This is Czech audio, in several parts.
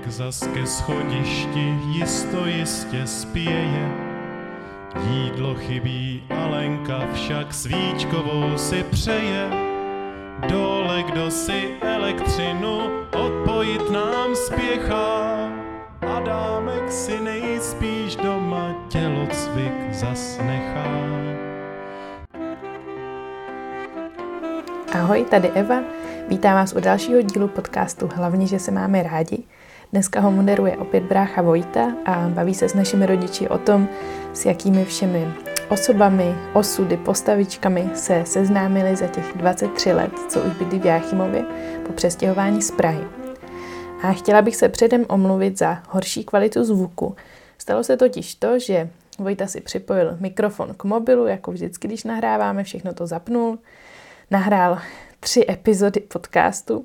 Adámek zas ke schodišti jisto jistě spěje. Jídlo chybí, Alenka však svíčkovou si přeje. Dole kdo si elektřinu odpojit nám spěchá. Adámek si nejspíš doma tělocvik zas nechá. Ahoj, tady Eva. Vítám vás u dalšího dílu podcastu Hlavně, že se máme rádi. Dneska ho moderuje opět brácha Vojta a baví se s našimi rodiči o tom, s jakými všemi osobami, osudy, postavičkami se seznámili za těch 23 let, co už bydlí v Jáchymově po přestěhování z Prahy. A chtěla bych se předem omluvit za horší kvalitu zvuku. Stalo se totiž to, že Vojta si připojil mikrofon k mobilu, jako vždycky, když nahráváme, všechno to zapnul, nahrál tři epizody podcastu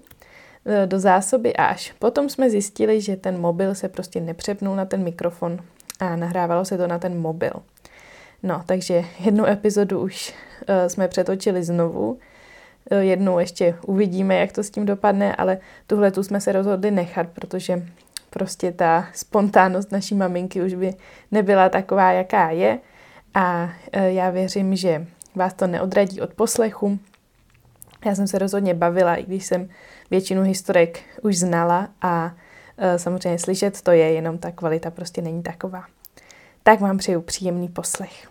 do zásoby a až potom jsme zjistili, že ten mobil se prostě nepřepnul na ten mikrofon a nahrávalo se to na ten mobil. No, takže jednu epizodu už uh, jsme přetočili znovu, uh, jednou ještě uvidíme, jak to s tím dopadne, ale tuhle tu jsme se rozhodli nechat, protože prostě ta spontánnost naší maminky už by nebyla taková, jaká je. A já věřím, že vás to neodradí od poslechu, já jsem se rozhodně bavila, i když jsem většinu historek už znala a e, samozřejmě slyšet to je, jenom ta kvalita prostě není taková. Tak vám přeju příjemný poslech.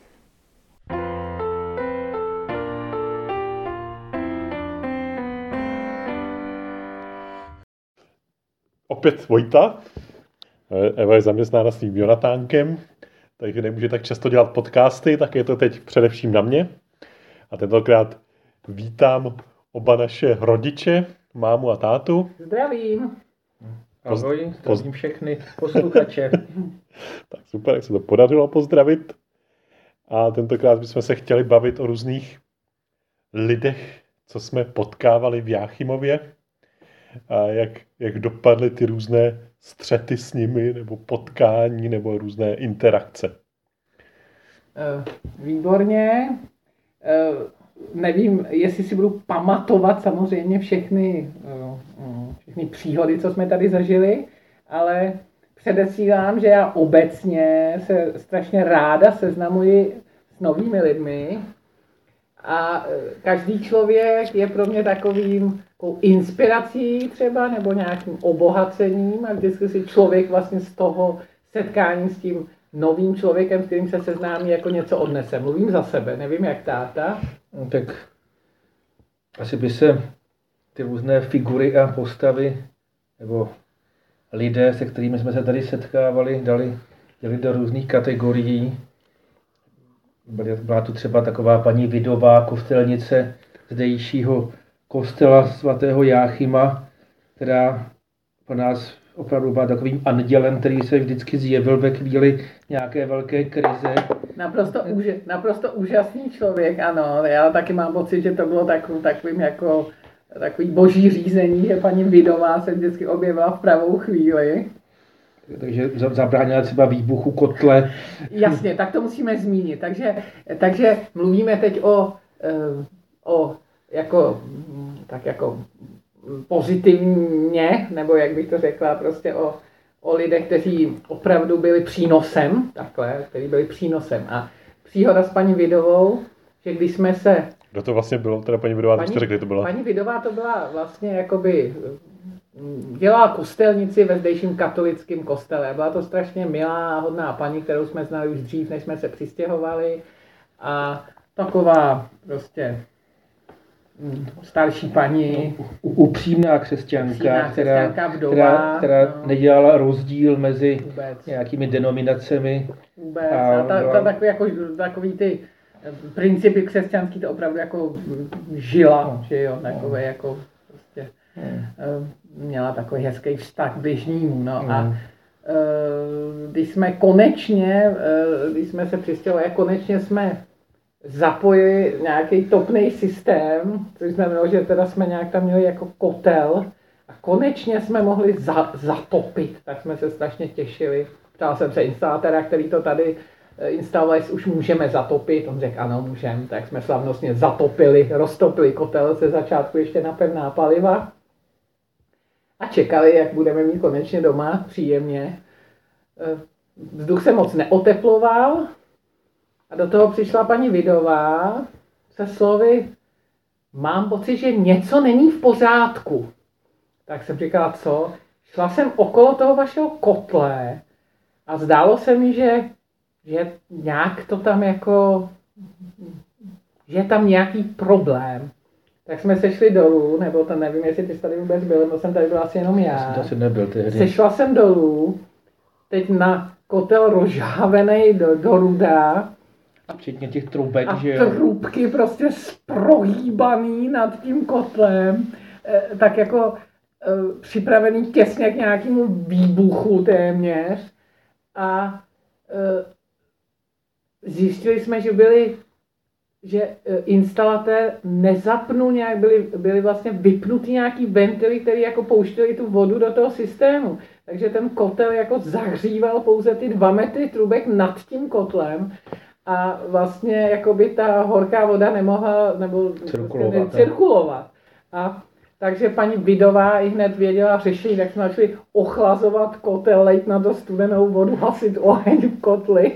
Opět Vojta. E, Eva je zaměstnána s tím Jonatánkem, takže nemůže tak často dělat podcasty, tak je to teď především na mě. A tentokrát vítám oba naše rodiče, mámu a tátu. Zdravím. Ahoj, poz- zdravím všechny posluchače. Tak super, jak se to podařilo pozdravit. A tentokrát bychom se chtěli bavit o různých lidech, co jsme potkávali v Jáchymově a jak, jak dopadly ty různé střety s nimi, nebo potkání, nebo různé interakce. Eh, Výborně. Nevím, jestli si budu pamatovat samozřejmě všechny, eh, mm, všechny příhody, co jsme tady zažili, ale předesílám, že já obecně se strašně ráda seznamuji s novými lidmi a eh, každý člověk je pro mě takovým inspirací třeba nebo nějakým obohacením a vždycky si člověk vlastně z toho setkání s tím novým člověkem, s kterým se seznámí, jako něco odnese. Mluvím za sebe, nevím jak táta. No, tak asi by se ty různé figury a postavy nebo lidé, se kterými jsme se tady setkávali, dali, dali do různých kategorií. Byla tu třeba taková paní Vidová, kostelnice zdejšího kostela svatého Jáchyma, která pro nás opravdu byla takovým andělem, který se vždycky zjevil ve chvíli nějaké velké krize. Naprosto, úže, naprosto úžasný člověk, ano. Já taky mám pocit, že to bylo takovým, takovým jako takový boží řízení, že paní Vidová se vždycky objevila v pravou chvíli. Takže za- zabránila třeba výbuchu kotle. Jasně, tak to musíme zmínit. Takže, takže mluvíme teď o, eh, o jako, tak jako pozitivně, nebo jak bych to řekla, prostě o, o lidech, kteří opravdu byli přínosem, takhle, kteří byli přínosem. A příhoda s paní Vidovou, že když jsme se Kdo to vlastně bylo? Teda paní Budová, paní, jste řekli, to byla. Paní Vidová to byla vlastně jakoby mm, dělala kostelnici ve zdejším katolickém kostele. Byla to strašně milá a hodná paní, kterou jsme znali už dřív, než jsme se přistěhovali. A taková prostě starší paní, Upřímná křesťanka, Upřímná která, křesťanka, vdova, která, která no. nedělala rozdíl mezi vůbec, nějakými denominacemi. vůbec. A A ta, ta takový, jako, takový ty eh, principy křesťanský to opravdu jako žila, No. že jo, takové jako prostě eh, měla takový hezký vztah k bližnímu. No. A Hmm. eh, když jsme konečně, když jsme se přistěhovali, konečně jsme zapojili nějaký topný systém, což znamenalo, že teda jsme nějak tam měli jako kotel a konečně jsme mohli za, zatopit, tak jsme se strašně těšili. Ptal jsem se instalatéra, který to tady eh, instalovali, už můžeme zatopit. On řekl, ano, můžeme. Tak jsme slavnostně zatopili, roztopili kotel ze začátku ještě na pevná paliva. A a čekali, jak budeme mít konečně doma příjemně. Eh, Vzduch se moc neoteploval a do toho přišla paní Vidová se slovy mám pocit, že něco není v pořádku. Tak jsem říkala, co? Šla jsem okolo toho vašeho kotle a zdálo se mi, že, že nějak to tam jako, že je tam nějaký problém. Tak jsme se šli dolů, nebo to nevím, jestli ty jsi tady vůbec byl, nebo jsem tady byl asi jenom Já jsem já. to asi nebyl tehdy. Sešla jsem dolů, teď na kotel rozžávený do, do ruda Včetně těch trubek, a že jo. trubky prostě sprohýbaný nad tím kotlem, eh, tak jako eh, připravený těsně k nějakému výbuchu téměř. A eh, zjistili jsme, že byli že instalatér nezapnul nějak, byly, byly vlastně vypnutý nějaký ventily, které jako pouštěly tu vodu do toho systému. Takže ten kotel jako zahříval pouze ty dva metry trubek nad tím kotlem a vlastně jakoby ta horká voda nemohla nebo Cirkulovat, prostě no. necirkulovat. A takže paní Vidová i hned věděla řešení, tak jsme začali ochlazovat kotel, lejt na to studenou vodu, hasit oheň v kotli.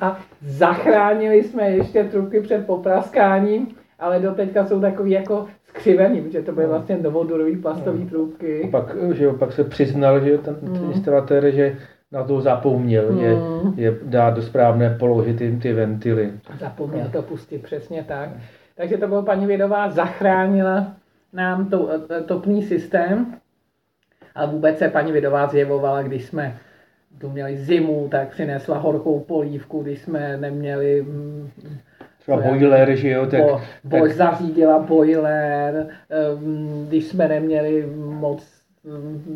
A zachránili jsme ještě trubky před popraskáním, ale doteďka jsou takový jako skřivený, protože to byly vlastně novodorový plastové trubky. Pak, že jo, pak se přiznal, že jo, ten, ten Mm. instalatér, že na to zapomněl, Mm. je, je dát do správné polohy ty, ty ventily. Zapomněl to pustit, přesně tak. Takže to bylo paní Vědová, zachránila nám to, eh, topný systém. A vůbec se paní Vědová zjevovala, když jsme tu měli zimu, tak přinesla horkou polívku, když jsme neměli mm, Třeba boiler, že jo, tak, bo, bo, tak zařídila boiler, em, když jsme neměli moc mm,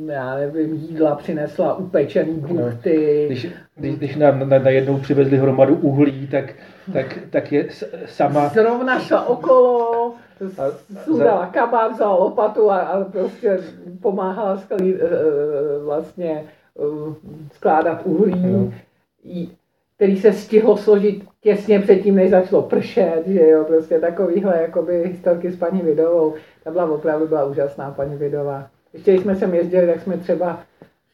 já nevím, jídla přinesla upečený buchty. když, když, když nám na, najednou přivezli hromadu uhlí, tak, tak, tak je sama Zrovna šla okolo, A- sundala kabát, vzala lopatu a, a prostě pomáhala sklí, eh, vlastně eh, skládat uhlí, i- který se stihlo složit těsně předtím, než začalo pršet, že jo, prostě takovýhle jakoby historky s paní Vidovou. Ta byla opravdu byla úžasná paní Vidová. Ještě když jsme sem jezdili, tak jsme třeba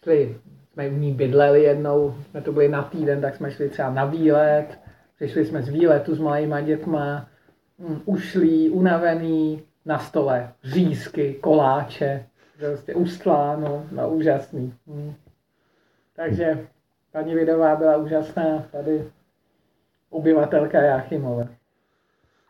šli, jsme u ní bydleli jednou, jsme to byli na týden, tak jsme šli třeba na výlet, přišli jsme z výletu s malýma dětma, mm, ušlí, unavený, na stole řízky, koláče, prostě ustláno, no úžasný. Mm. Takže paní Vidová byla úžasná, tady obyvatelka Jáchymové.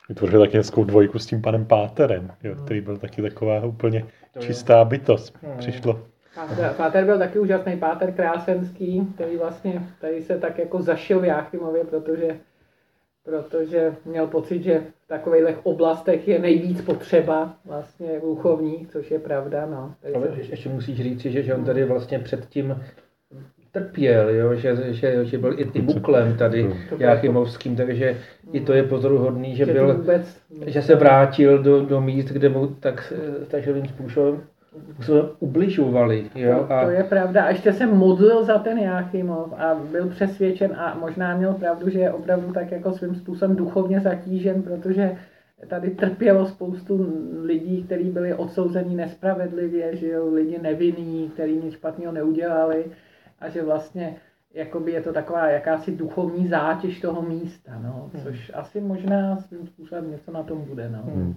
Vytvořil taky hezkou dvojku s tím panem Páterem, jo, který byl taky taková úplně To jo. čistá bytost. No. Přišlo. Páter, Páter byl taky úžasný, Páter Krásenský, který vlastně tady se tak jako zašil v Jáchymově, protože, protože měl pocit, že v takových oblastech je nejvíc potřeba vlastně duchovní, což je pravda. No. Ale Takže, ještě- ještě musíš říct, že, že on tady vlastně předtím trpěl, jo? Že, že, že byl i, i buklem tady Hmm. To Jáchymovským, takže i to je pozoruhodný, že to byl, vůbec, že se vrátil do, do míst, kde mu tak takovým způsobem, ubližovali. Jo? To, A to je pravda. A ještě se modlil za ten Jáchymov a byl přesvědčen a možná měl pravdu, že je opravdu tak jako svým způsobem duchovně zatížen, protože tady trpělo spoustu lidí, kteří byli odsouzeni nespravedlivě, že jo, lidi nevinní, kteří nic špatného neudělali a že vlastně jakoby je to taková jakási duchovní zátěž toho místa, no, což asi možná svým způsobem něco na tom bude, no. Hmm.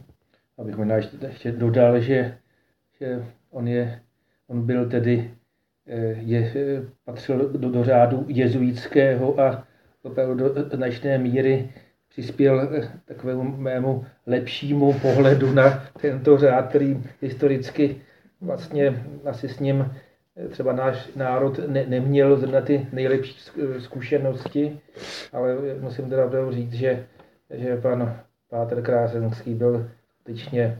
abych možná ještě, ještě dodal, že, že on, je, on byl tedy, eh, je, eh, patřil do, do řádu jezuitského a opravdu do značné míry přispěl eh, takovému mému lepšímu pohledu na tento řád, který historicky vlastně asi s ním třeba náš národ ne, neměl na ty nejlepší zku- zkušenosti, ale musím teda opravdu říct, že, že pan Pátr Krásenský byl skutečně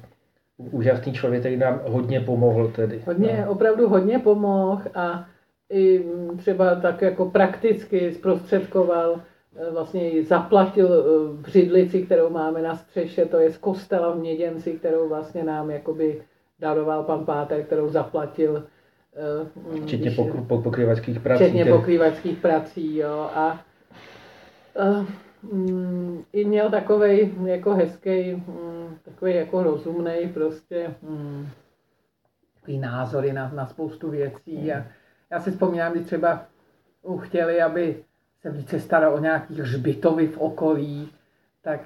úžasný člověk, který nám hodně pomohl tedy. Hodně, No. opravdu hodně pomohl a i mm, třeba tak jako prakticky zprostředkoval, eh, vlastně zaplatil eh, břidlici, kterou máme na střeše, to je z kostela v Měděnci, kterou vlastně nám jakoby daroval pan Páter, kterou zaplatil. Eh, mm, Včetně když- pok, pok, pokrývačských prací. Včetně tedy. pokrývačských prací, jo. A uh, mm, i měl takovej jako hezký, mm, takový jako rozumný prostě mm, takový názory na, na spoustu věcí. A já si vzpomínám, když třeba chtěli, aby se více staral o nějaký hřbitovy v okolí, tak,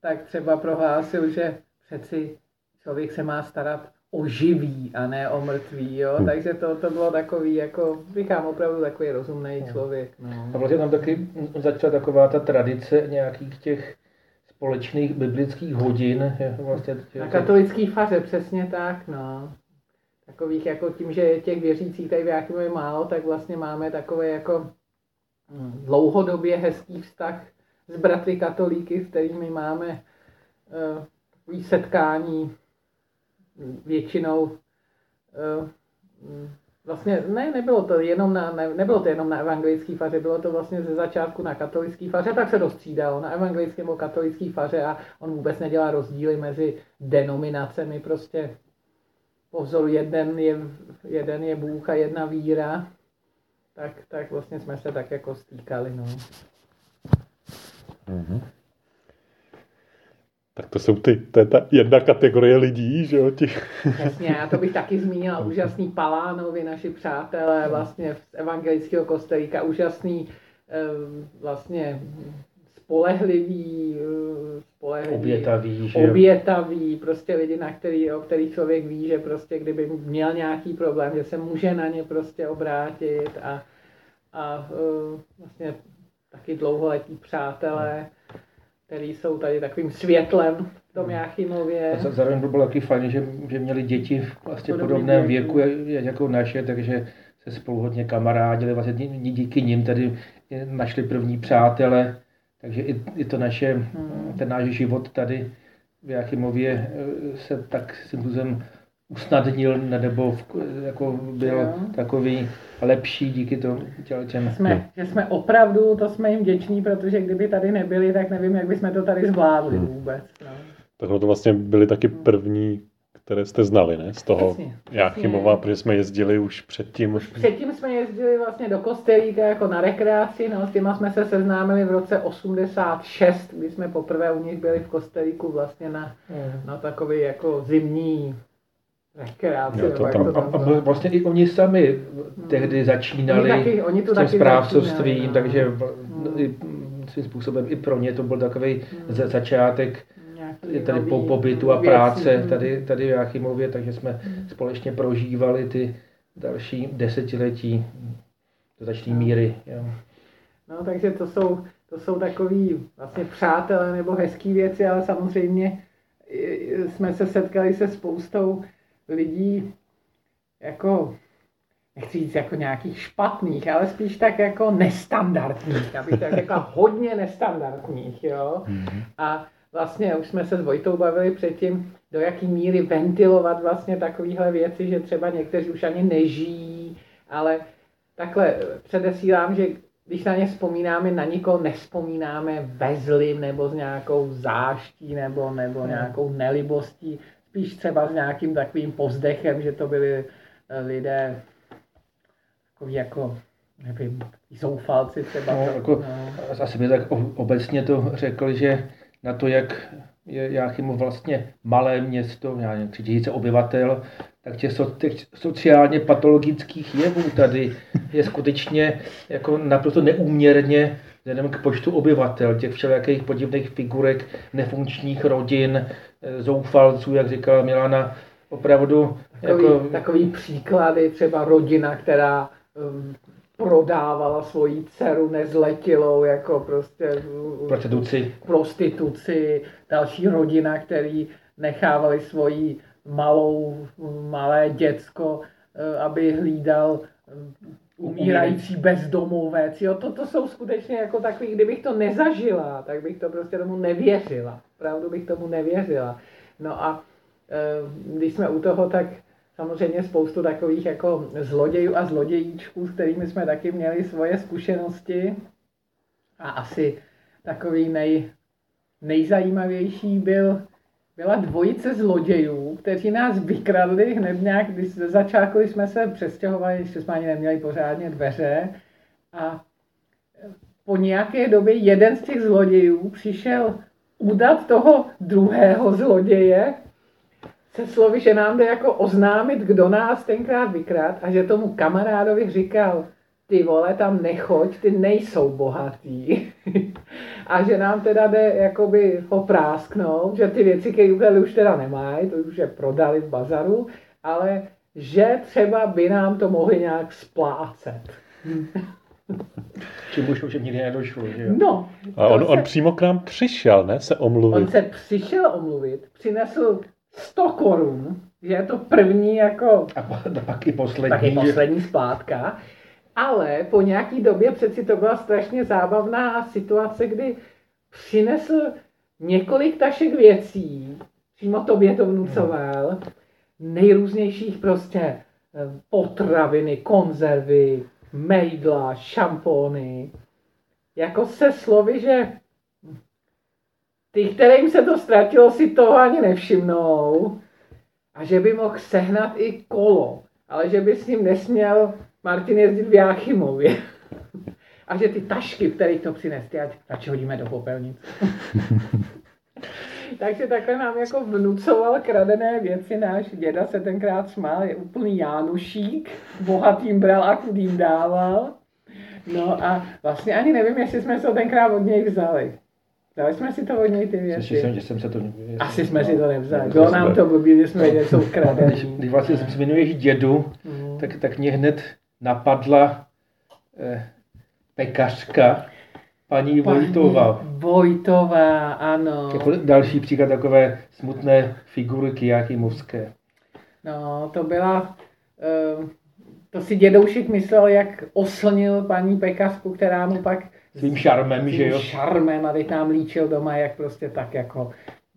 tak třeba prohlásil, že přeci člověk se má starat o živý a ne o mrtvý, jo? Hmm. takže to, to bylo takový, jako, říkám, opravdu takový rozumný hmm. člověk. No. A vlastně tam taky začala taková ta tradice nějakých těch společných biblických hodin. Vlastně těch, Na katolický faře, přesně tak, no. Takových jako tím, že je těch věřících tady v Jáchymově málo, tak vlastně máme takové jako hm, dlouhodobě hezký vztah s bratry katolíky, s kterými máme uh, takový setkání většinou uh, vlastně ne, nebylo to jenom na, ne, nebylo to jenom na evangelický faře, bylo to vlastně ze začátku na katolický faře, tak se dostřídalo na evangelickém nebo katolický faře a on vůbec nedělá rozdíly mezi denominacemi, prostě po vzoru jeden je, jeden je Bůh a jedna víra, tak, tak vlastně jsme se tak jako stýkali, no. Mm-hmm. Tak to jsou ty, to je ta jedna kategorie lidí, že jo? Těch. Jasně, já to bych taky zmínila, úžasný Palánovi, naši přátelé vlastně z evangelického kostelíka, úžasný vlastně spolehlivý, spolehlivý obětavý, že obětavý, prostě lidi, na který, o kterých člověk ví, že prostě kdyby měl nějaký problém, že se může na ně prostě obrátit a, a vlastně taky dlouholetí přátelé který jsou tady takovým světlem v tom hmm. Jáchymově. A zároveň to bylo taky fajn, že, že měli děti v vlastně podobném věku jako naše, takže se spolu hodně kamarádili, vlastně díky nim tady našli první přátele, takže i, i to naše, hmm. ten náš život tady v Jáchymově eh, se tak způsobem usnadnil, nebo jako byl jo. takový lepší díky tomu těm. Jsme, že jsme opravdu, to jsme jim vděční, protože kdyby tady nebyli, tak nevím, jak bychom to tady zvládli hmm. vůbec. No. Tak to vlastně byli taky první, které jste znali, ne? Z toho jasně, Jáchymova, jasně. protože jsme jezdili už předtím. Už předtím jsme jezdili vlastně do Kostelíka jako na rekreaci, no, s těma jsme se seznámili v roce 86, kdy jsme poprvé u nich byli v Kostelíku vlastně na, hmm. na takový jako zimní rekreaci. Jo, to tam, to tam, a, a vlastně i oni sami tehdy začínali oni taky, oni to s tím správcovstvím, no. takže hmm. svým způsobem i pro ně to byl takový hmm. začátek Nějaký tady po pobytu a práce věcí. tady, tady v Jachimově, takže jsme hmm. společně prožívali ty další desetiletí do začné no. míry. Jo. No, takže to jsou, to jsou takový vlastně přátelé nebo hezký věci, ale samozřejmě jsme se setkali se spoustou lidí jako, nechci říct jako nějakých špatných, ale spíš tak jako nestandardních, abych tak řekla hodně nestandardních, jo. Mm-hmm. A vlastně už jsme se s Vojtou bavili předtím, do jaký míry ventilovat vlastně takovéhle věci, že třeba někteří už ani nežijí, ale takhle předesílám, že když na ně vzpomínáme, na nikoho nespomínáme ve zlým nebo s nějakou záští nebo, nebo hmm. nějakou nelibostí, spíš třeba s nějakým takovým pozdechem, že to byli eh, lidé takový jako nevím, zoufalci třeba. No, jako, no. Asi by tak obecně to řekl, že na to, jak je Jáchymu vlastně malé město, já nevím, tři tisíce obyvatel, tak těch, so, těch sociálně patologických jevů tady je skutečně jako naprosto neúměrně vzhledem k počtu obyvatel, těch všelijakých podivných figurek, nefunkčních rodin, eh, zoufalců, jak říkala Milana, opravdu... Takový, jako... takový příklady, třeba rodina, která um, prodávala svoji dceru nezletilou jako prostě prostituci. prostituci, další rodina, který nechávali svoji malou, malé děcko, eh, aby hlídal umírající bezdomovec. Jo, to, to jsou skutečně jako takový, kdybych to nezažila, tak bych to prostě tomu nevěřila. Pravdu bych tomu nevěřila. No a e, když jsme u toho, tak samozřejmě spoustu takových jako zlodějů a zlodějíčků, s kterými jsme taky měli svoje zkušenosti. A asi takový nej, nejzajímavější byl byla dvojice zlodějů, kteří nás vykradli hned nějak, když ze začátku jsme se přestěhovali, ještě jsme ani neměli pořádně dveře. A po nějaké době jeden z těch zlodějů přišel udat toho druhého zloděje se slovy, že nám jde jako oznámit, kdo nás tenkrát vykrát a že tomu kamarádovi říkal, ty vole, tam nechoď, ty nejsou bohatý. a že nám teda jde jakoby poprásknout, že ty věci, které už teda nemají, to už je prodali v bazaru, ale že třeba by nám to mohli nějak splácet. Čím už už nikdy nedošlo, že jo? No. A on, to on se- přímo k nám přišel, ne? Se omluvit. On se přišel omluvit, přinesl 100 korun, že je to první jako A pa- a pak i poslední. taky že- poslední splátka, ale po nějaký době přeci to byla strašně zábavná situace, kdy přinesl několik tašek věcí, přímo tobě to vnucoval, nejrůznějších prostě eh, potraviny, konzervy, mejdla, šampony, jako se slovy, že ty, kterým se to ztratilo, si toho ani nevšimnou a že by mohl sehnat i kolo, ale že by s ním nesměl Martin jezdit v Jáchymově. A že ty tašky, které to přines, ty ať radši hodíme do popelnice. Takže takhle nám jako vnucoval kradené věci. Náš děda se tenkrát smál, je úplný Jánušík, bohatým bral a chudým dával. No a vlastně ani nevím, jestli jsme se to tenkrát od něj vzali. Dali jsme si to od něj ty Slyšel jsem, věci. že jsem se to... Asi jsme si to nevzali. To Bylo nám to blbý, že jsme že jsou Když, když vlastně zmiňuješ dědu, Mm. tak, tak mě hned napadla eh, pekařka, paní Vojtová. Vojtová, ano. Jako další příklad takové smutné figurky Jachimovské. No, to byla, eh, to si dědoušek myslel, jak oslnil paní pekařku, která mu pak Svým šarmem, že jo? šarmem a teď nám líčil doma, jak prostě tak jako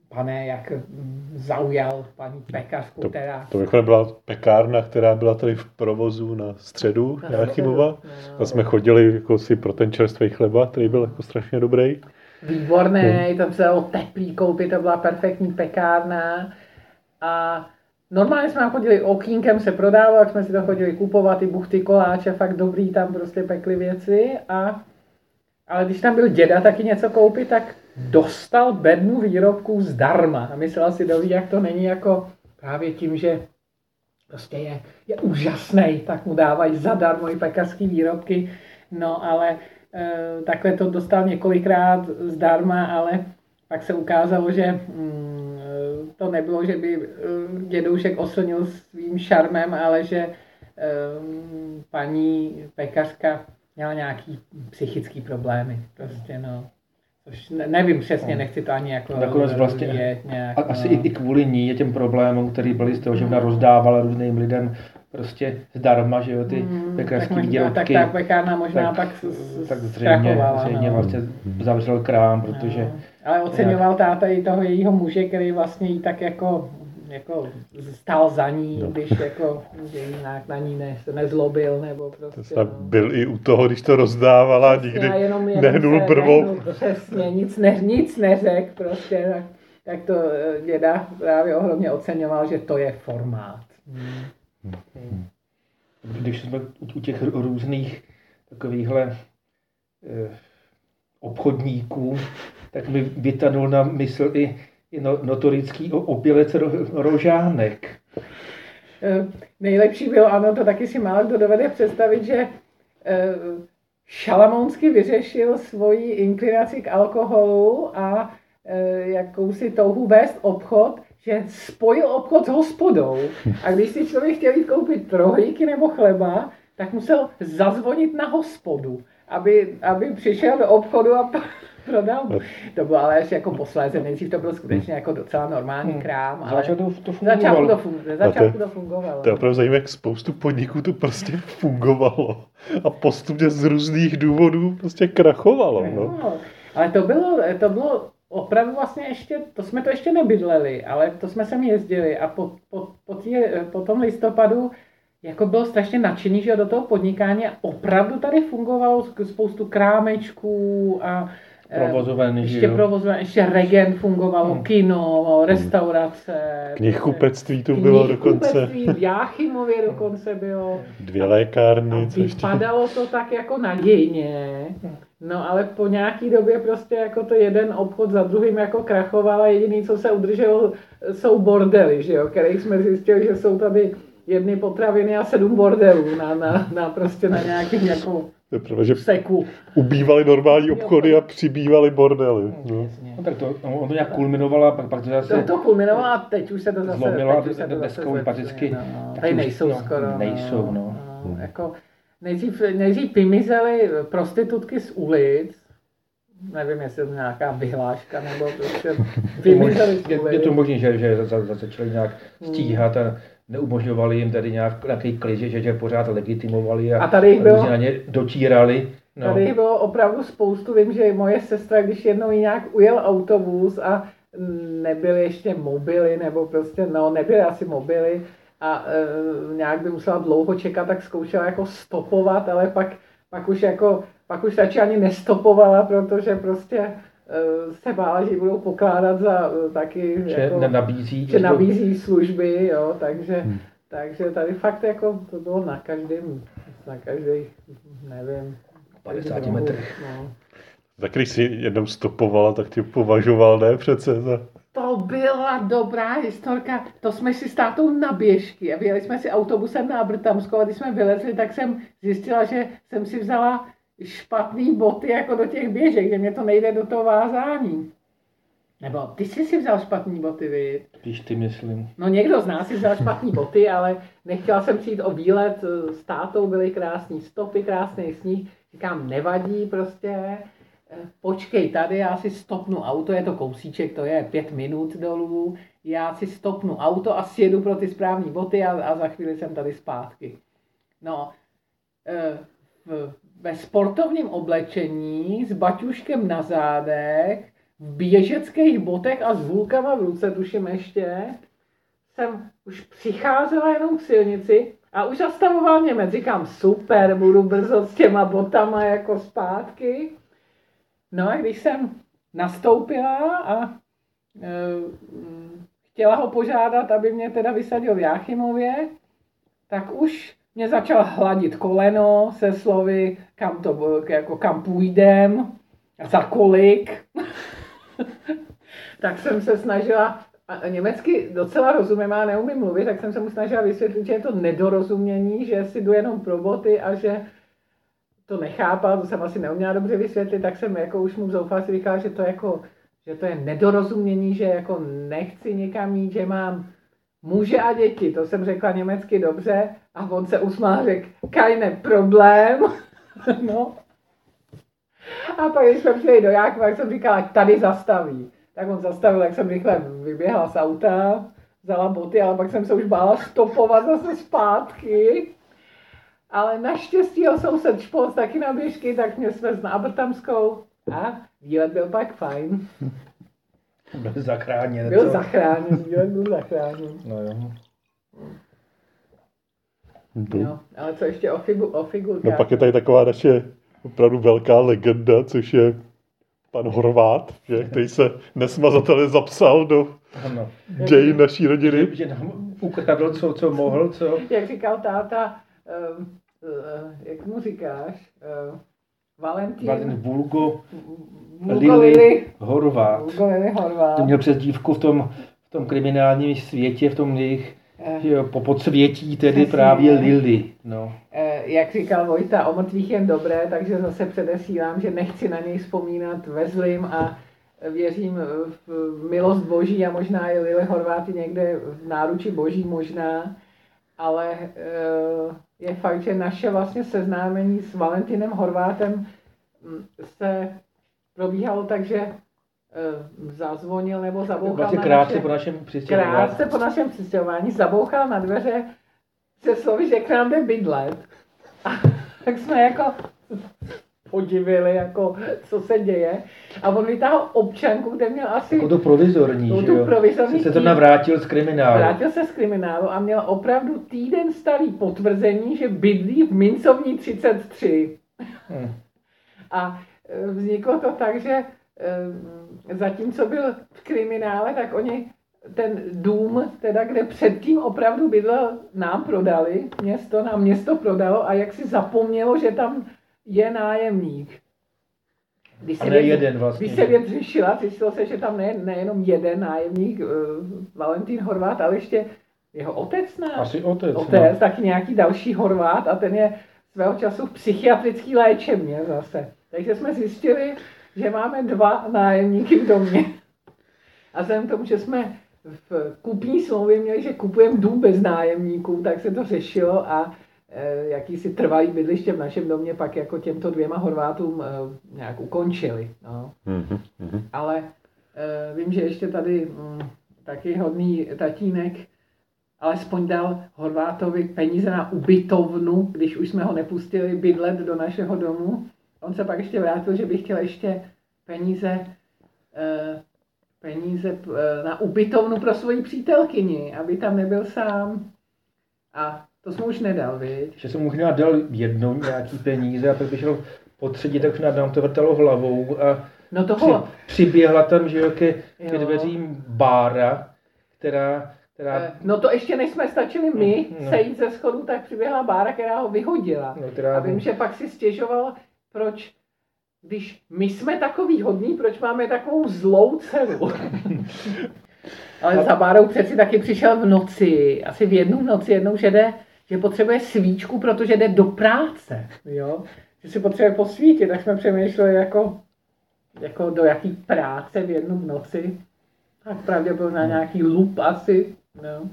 pane, jak zaujal paní pekařku, To- která... To jako byla pekárna, která byla tady v provozu na středu Na Jáchymova. středu, A jsme chodili jako si pro ten čerstvý chleba, který byl jako strašně dobrý. Výborný, tam se dalo teplý koupit, to byla perfektní pekárna. A normálně jsme tam chodili okýnkem, se prodávalo, jak jsme si to chodili kupovat, ty buchty, koláče, fakt dobrý, tam prostě pekli věci. A, ale když tam byl děda taky něco koupit, tak dostal bednu výrobků zdarma. A myslel si, doví, jak to není jako právě tím, že prostě je, je úžasný, tak mu dávají zadarmo i pekařský výrobky. No ale e, takhle to dostal několikrát zdarma, ale pak se ukázalo, že mm, e, to nebylo, že by e, dědoušek oslnil svým šarmem, ale že e, paní pekařka měla nějaký psychický problémy. Prostě no. Ne, nevím přesně, nechci to ani jako Nakonec vlastně- rozvíjet nějak, A, asi no. i, i kvůli ní, těm problémům, který byly z toho, že ona rozdávala různým lidem prostě zdarma, že jo, ty Mm, pekařské tak možná- výrobky. Tak ta pekárna možná tak- pak tak zřejmě, zkrachovala, zřejmě no. vlastně zavřel krám, protože No. Ale oceňoval táta i toho jejího muže, který vlastně jí tak jako, jako stál za ní, No. když jako že jinak na ní ne, se nezlobil, nebo To prostě. snad byl i u toho, když to rozdávala, nikdy Já jenom, jenom nehnul se brvou. nehnul, přesně, nic, ne, nic neřekl prostě, tak, tak to eh, děda právě ohromně oceňoval, že to je formát. Hmm. když jsme u- u těch různých takovýchhle eh, obchodníků, tak mi vytanul na mysl i, no, notorický o- opělec ro, Rožánek. Eh, Nejlepší bylo, ano, to taky si málo kdo dovede představit, že eh, Šalamounský vyřešil svoji inklinaci k alkoholu a eh, jakousi touhu vést obchod, že spojil obchod s hospodou. A když si člověk chtěl jít koupit rohlíky nebo chleba, tak musel zazvonit na hospodu, aby, aby přišel do obchodu a prodal. To bylo ale až jako posléze, nejdřív to byl skutečně jako docela normální Hmm. krám, ale začátku to z začátku fungovalo. to fungovalo. Začátku to fungovalo. To je opravdu zajímavé, jak spoustu podniků to prostě fungovalo. A postupně z různých důvodů prostě krachovalo. No. No, ale to bylo, to bylo opravdu vlastně ještě, to jsme to ještě nebydleli, ale to jsme sem jezdili a po, po, po, tě, po tom listopadu jako bylo strašně nadšený, že do toho podnikání opravdu tady fungovalo spoustu krámečků a Provozoven, že ještě jo. provozoven, ještě Regent fungovalo, Hmm. kino, restaurace. Knihkupectví tu bylo dokonce. Knihkupectví v Jáchymově dokonce bylo. Dvě lékárny, A vypadalo to tak jako nadějně, no ale po nějaký době prostě jako to jeden obchod za druhým jako krachoval a jediný, co se udrželo, jsou bordely, že jo, kterých jsme zjistili, že jsou tady jedny potraviny a sedm bordelů na, na, na prostě na nějakým jako To je pravda, že seku. ubývaly normální obchody a přibývaly bordely. No. No, tak to, no, on to nějak kulminovalo a pak, pak to To, zase to kulminovalo a teď už se to zase, Zlomilo a teď už se to dneska zase zlepšuje, no. tak Tady nejsou no, skoro. nejsou, no. no. Jako, nejdřív, nejdřív vymizely prostitutky z ulic, nevím, jestli to nějaká vyhláška, nebo prostě vymizely z je, je ulic. to možné, že, že za- za- začali nějak stíhat a neumožňovali jim tady nějak, nějaký klid, že, že pořád legitimovali a, A tady jich bylo- na ně dotírali. No. Tady jich bylo opravdu spoustu. Vím, že moje sestra, když jednou jí nějak ujel autobus a nebyly ještě mobily, nebo prostě, no, nebyly asi mobily a e, nějak by musela dlouho čekat, tak zkoušela jako stopovat, ale pak, pak už jako, pak už radši ani nestopovala, protože prostě se bála, že budou pokládat za e, taky, že jako, nabízí, že nabízí služby, jo, takže, takže tady fakt jako to bylo na každém, na každých, nevím, 50 rohu, metrech. No. Za když si jednou stopovala, tak tě považoval, ne přece za... To byla dobrá historka. To jsme si s tátou na běžky a vyjeli jsme si autobusem na Abrtamsko a když jsme vylezli, tak jsem zjistila, že jsem si vzala špatný boty jako do těch běžek, že mě to nejde do toho vázání. Nebo ty jsi si vzal špatný boty, vy? Spíš ty myslím. No někdo z nás si vzal špatný boty, ale nechtěla jsem přijít o výlet eh, s tátou, byly krásné stopy, krásný sníh. Říkám, nevadí prostě, eh, počkej tady, já si stopnu auto, je to kousíček, to je pět minut dolů, já si stopnu auto a sjedu pro ty správné boty a, a za chvíli jsem tady zpátky. No, eh, v, ve sportovním oblečení s baťuškem na zádech, v běžeckých botech a s vůlkama v ruce, tuším ještě, jsem už přicházela jenom k silnici a už zastavoval Němec. Říkám, super, budu brzo s těma botama jako zpátky. No a když jsem nastoupila a e, chtěla ho požádat, aby mě teda vysadil v Jáchymově, tak už mě začal hladit koleno se slovy, kam to jako kam půjdem, za kolik. tak jsem se snažila, a německy docela rozumím, a neumím mluvit, tak jsem se mu snažila vysvětlit, že je to nedorozumění, že si jdu jenom pro boty a že to nechápal, to jsem asi neuměla dobře vysvětlit, tak jsem jako už mu v zoufalství říkala, že to jako, že to je nedorozumění, že jako nechci někam jít, že mám muže a děti, to jsem řekla německy dobře a on se usmál, řekl, keine problém, no. A pak, když jsme přijeli do Jákova, tak jsem říkala, tady zastaví. Tak on zastavil, jak jsem rychle vyběhla z auta, vzala boty, ale pak jsem se už bála stopovat zase zpátky. Ale naštěstí ho soused Špoc taky na běžky, tak mě svez na Abrtamskou a výlet byl pak fajn. Byl zachráněn. Byl co? zachráněn, výlet byl zachráněn. No jo. Jo, ale co ještě o, figu, o figurkách? No pak je tady taková naše opravdu velká legenda, což je pan Horvát, že, který se nesmazatelně zapsal do Ano. dějin naší rodiny. Že, že nám ukradl, co, co mohl, co. Jak říkal táta, uh, uh, jak mu říkáš? Uh, Valentín. Valentin Vulgo, Vulgo Lili Lili. Horvát. Vulgo Lili Horvát. To měl přes dívku v tom, v tom kriminálním světě, v tom jejich Eh, po podsvětí tedy Přesně. právě Lily. No. eh, jak říkal Vojta, o mrtvých jen dobré, takže zase předesílám, že nechci na něj vzpomínat ve zlým a věřím v milost boží a možná i Lili Horváty někde v náruči boží možná, ale eh, je fakt, že naše vlastně seznámení s Valentinem Horvátem mm, se probíhalo tak, že eh, zazvonil nebo zabouchal Vlastně na krátce naše... po našem přistěhování. Krátce po našem přistěhování zabouchal na dveře se slovy, že k nám jde bydlet. A tak jsme jako podivili, jako, co se děje. A on vytáhl občanku, kde měl asi... Jako to provizorní, No, že tu jo. provizorní Se to navrátil z kriminálu. Vrátil se z kriminálu a měl opravdu týden starý potvrzení, že bydlí v Mincovní 33. Hm. A e, vzniklo to tak, že eh, zatímco byl v kriminále, tak oni ten dům, teda, kde předtím opravdu bydlel, nám prodali, město nám město prodalo a jak si zapomnělo, že tam je nájemník. Když se, věc, jeden vlastně. když se věc řešila, zjistilo se, že tam ne, nejenom jeden nájemník, uh, Valentín Horvát, ale ještě jeho otec, ne? Asi otec. Otec, no. taky nějaký další Horvát a ten je svého času v psychiatrický léčebně zase. Takže jsme zjistili, že máme dva nájemníky v domě. A vzhledem k tomu, že jsme v kupní smlouvě měli, že kupujeme dům bez nájemníků, tak se to řešilo a jakýsi trvalý bydliště v našem domě pak jako těmto dvěma Horvátům e, nějak ukončili. No. Mm-hmm. Ale e, vím, že ještě tady mm, taky hodný tatínek alespoň dal Horvátovi peníze na ubytovnu, když už jsme ho nepustili bydlet do našeho domu. On se pak ještě vrátil, že by chtěl ještě peníze peníze eh, na ubytovnu pro svoji přítelkyni, aby tam nebyl sám. A to jsem už nedal, viď? Že jsem možná dal jednou nějaký peníze a pak šel po třetí, tak už nám to vrtalo hlavou a no toho... při, přiběhla tam, že jo, ke, ke dveřím bára, která která... Eh, no to ještě než jsme stačili my no. sejít ze schodu, tak přiběhla Bára, která ho vyhodila. No, která... A vím, že pak si stěžoval, proč když my jsme takový hodní, proč máme takovou zlou dceru? Ale za Bárou přeci taky přišel v noci, asi v jednu noci, jednou, že jde, že potřebuje svíčku, protože jde do práce, jo? Že si potřebuje posvítit, tak jsme přemýšleli jako, jako do jaký práce v jednu v noci. Tak pravděpodobně na nějaký lup asi, no.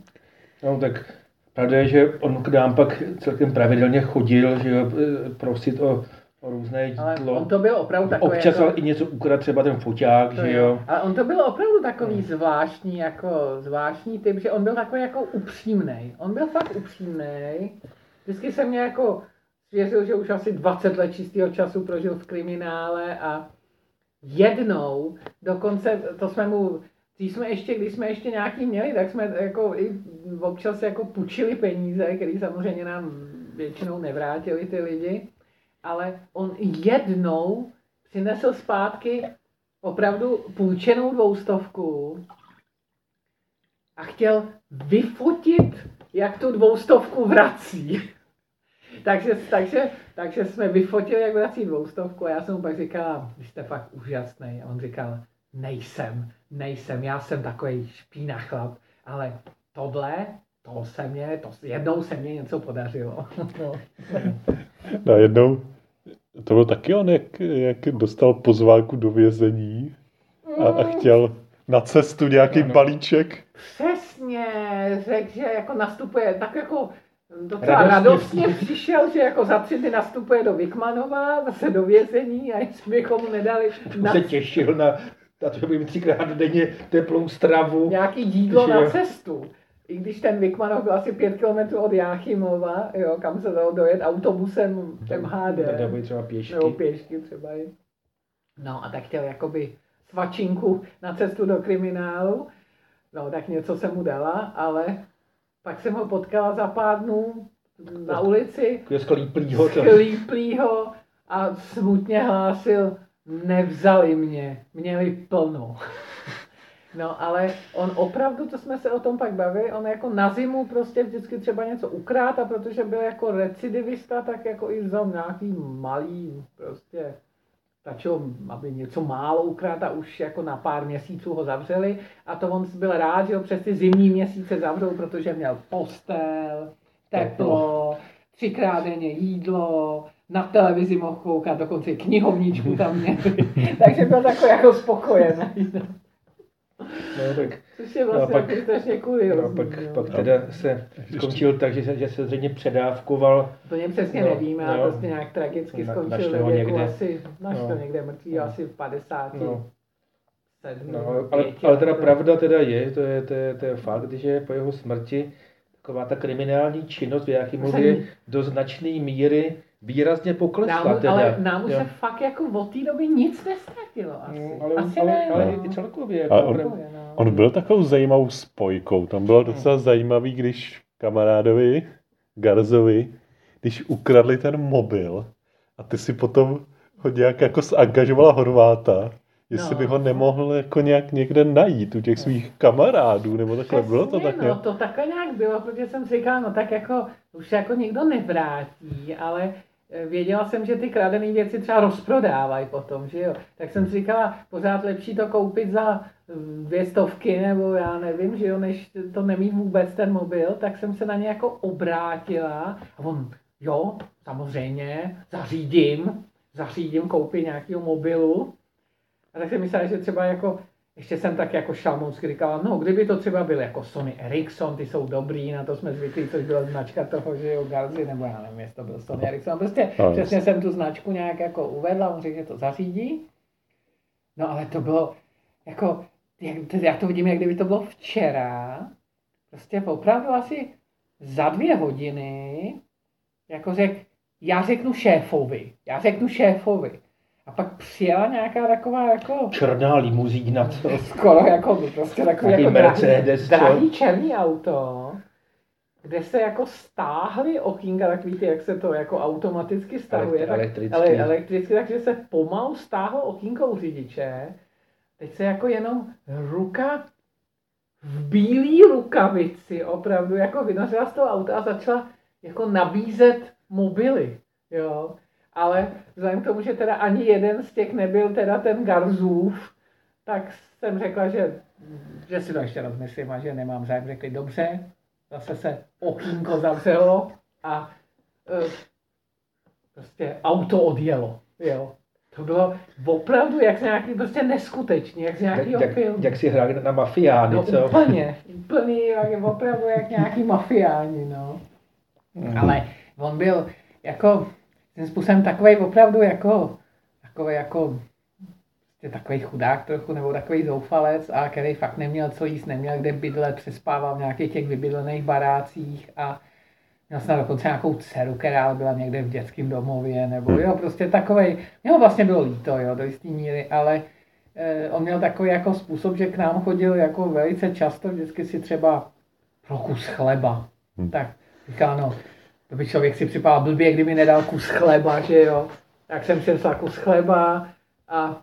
No tak pravda je, že on k nám pak celkem pravidelně chodil, že jo, prosit o o různé jídlo. Ale on to byl opravdu takový... Občas jako... i něco ukradl, třeba ten foťák, že jo. jo. Ale on to byl opravdu takový zvláštní, jako zvláštní typ, že on byl takový jako upřímný. On byl fakt upřímný. Vždycky se mě jako svěřil, že už asi 20 let čistého času prožil v kriminále a jednou, dokonce, to jsme mu, když jsme ještě, když jsme ještě nějaký měli, tak jsme jako i občas jako půjčili peníze, které samozřejmě nám většinou nevrátili ty lidi ale on jednou přinesl zpátky opravdu půjčenou dvoustovku a chtěl vyfotit, jak tu dvoustovku vrací. takže, takže, takže jsme vyfotili, jak vrací dvoustovku a já jsem mu pak říkal, vy jste fakt úžasný. A on říkal, nejsem, nejsem, já jsem takový špína chlap, ale tohle, to se mě, to jednou se mě něco podařilo. no, jednou to byl taky on, jak, jak dostal pozvánku do vězení a, a chtěl na cestu nějaký ano. balíček. Přesně, řekl, že jako nastupuje tak jako docela radostně, radostně přišel, že jako za tři dny nastupuje do Vikmanova, zase do vězení a jestli bychom mu nedali... Na... se těšil na, na to, že by třikrát denně teplou stravu. Nějaký jídlo na cestu i když ten Vikmanov byl asi pět kilometrů od Jáchymova, jo, kam se dalo dojet autobusem MHD. Nebo třeba pěšky. Nebo pěšky třeba i. No a tak chtěl jakoby svačinku na cestu do kriminálu. No tak něco jsem mu dala, ale pak jsem ho potkala za pár dnů na ulici. Sklíplýho. Sklíplýho a smutně hlásil, nevzali mě, měli plno. No, ale on opravdu, to jsme se o tom pak bavili, on jako na zimu prostě vždycky třeba něco ukrát a protože byl jako recidivista, tak jako i vzal nějaký malý prostě stačilo, aby něco málo ukrát a už jako na pár měsíců ho zavřeli. A to on byl rád, že ho přes ty zimní měsíce zavřou, protože měl postel, teplo, třikrát denně jídlo, na televizi mohl koukat, dokonce i knihovničku tam měli, takže byl takový jako spokojený. No, tak, Což je vlastně no, pak, strašně kuriozní. No, pak, pak teda se skončil tak, že se, že se zřejmě předávkoval. To mě přesně no, nevíme, ale no, prostě nějak tragicky na, skončil ve věku někde. asi, naš no, to někde mrtvý, no, asi v 50. No. No, ale, ale teda pravda teda je, to je, to je, to je fakt, že po jeho smrti taková ta kriminální činnost v Jachimově do značné míry výrazně poklesla. Nám, teda. Ale nám už se fakt jako od té doby nic nestratilo asi. No, ale, asi ale, ne, ale, ale i celkově. Jako on, no. on byl takovou zajímavou spojkou. Tam bylo docela hmm. zajímavý, když kamarádovi Garzovi, když ukradli ten mobil a ty si potom ho nějak jako zangažovala Horváta, jestli No. by ho nemohl jako nějak někde najít u těch svých kamarádů, nebo takhle. Bylo to Přesně, tak no, nějak? to takhle nějak bylo, protože jsem si říkala, no tak jako už se jako nikdo nevrátí, ale věděla jsem, že ty kradené věci třeba rozprodávají potom, že jo. Tak jsem si říkala, pořád lepší to koupit za dvě stovky, nebo já nevím, že jo, než to nemít vůbec ten mobil, tak jsem se na ně jako obrátila a on, jo, samozřejmě, zařídím, zařídím koupit nějakého mobilu. A tak jsem myslela, že třeba jako ještě jsem tak jako šalmounsky říkala, no kdyby to třeba byl jako Sony Ericsson, ty jsou dobrý, na to jsme zvyklí, což byla značka toho, že jo, Garzi, nebo já nevím, jestli to byl Sony Ericsson, prostě No, přesně jsem tu značku nějak jako uvedla, on řekl, že to zařídí. No ale to bylo, jako, jak, já to vidím, jak kdyby to bylo včera, prostě opravdu asi za dvě hodiny, jako řek, já řeknu šéfovi, já řeknu šéfovi. A pak přijela nějaká taková jako Černá limuzína, co? skoro jako prostě takový jako Mercedes, drahý, drahý černý auto, kde se jako stáhly okýnka, takový ty, jak se to jako automaticky stahuje, tak, Elektrický. ale elektricky, takže se pomalu stáhlo okýnko u řidiče. Teď se jako jenom ruka v bílý rukavici opravdu jako vynořila z toho auta a začala jako nabízet mobily, jo. Ale vzhledem k tomu, že teda ani jeden z těch nebyl teda ten Garzův, tak jsem řekla, že, že si to ještě rozmyslím a že nemám zájem. Řekli, dobře, zase se okýnko zavřelo a e, prostě auto odjelo, jo. To bylo opravdu jak z nějaký, prostě neskutečný, jak z Jak, nějakého jak, filmu. jak si hráli na mafiány, No co? úplně, úplný, jak, opravdu jak nějaký mafiáni, no. Mm. Ale on byl jako tím způsobem takový opravdu jako, takový jako prostě takový chudák trochu, nebo takový zoufalec, a který fakt neměl co jíst, neměl kde bydlet, přespával v nějakých těch vybydlených barácích a měl snad dokonce nějakou dceru, která byla někde v dětském domově, nebo jo, prostě takový, jeho vlastně bylo líto, jo, do jisté míry, ale eh, on měl takový jako způsob, že k nám chodil jako velice často, vždycky si třeba pro kus chleba. Hmm. Tak říká, no, to by člověk si připadal blbě, kdyby nedal kus chleba, že jo. Tak jsem si vzal kus chleba a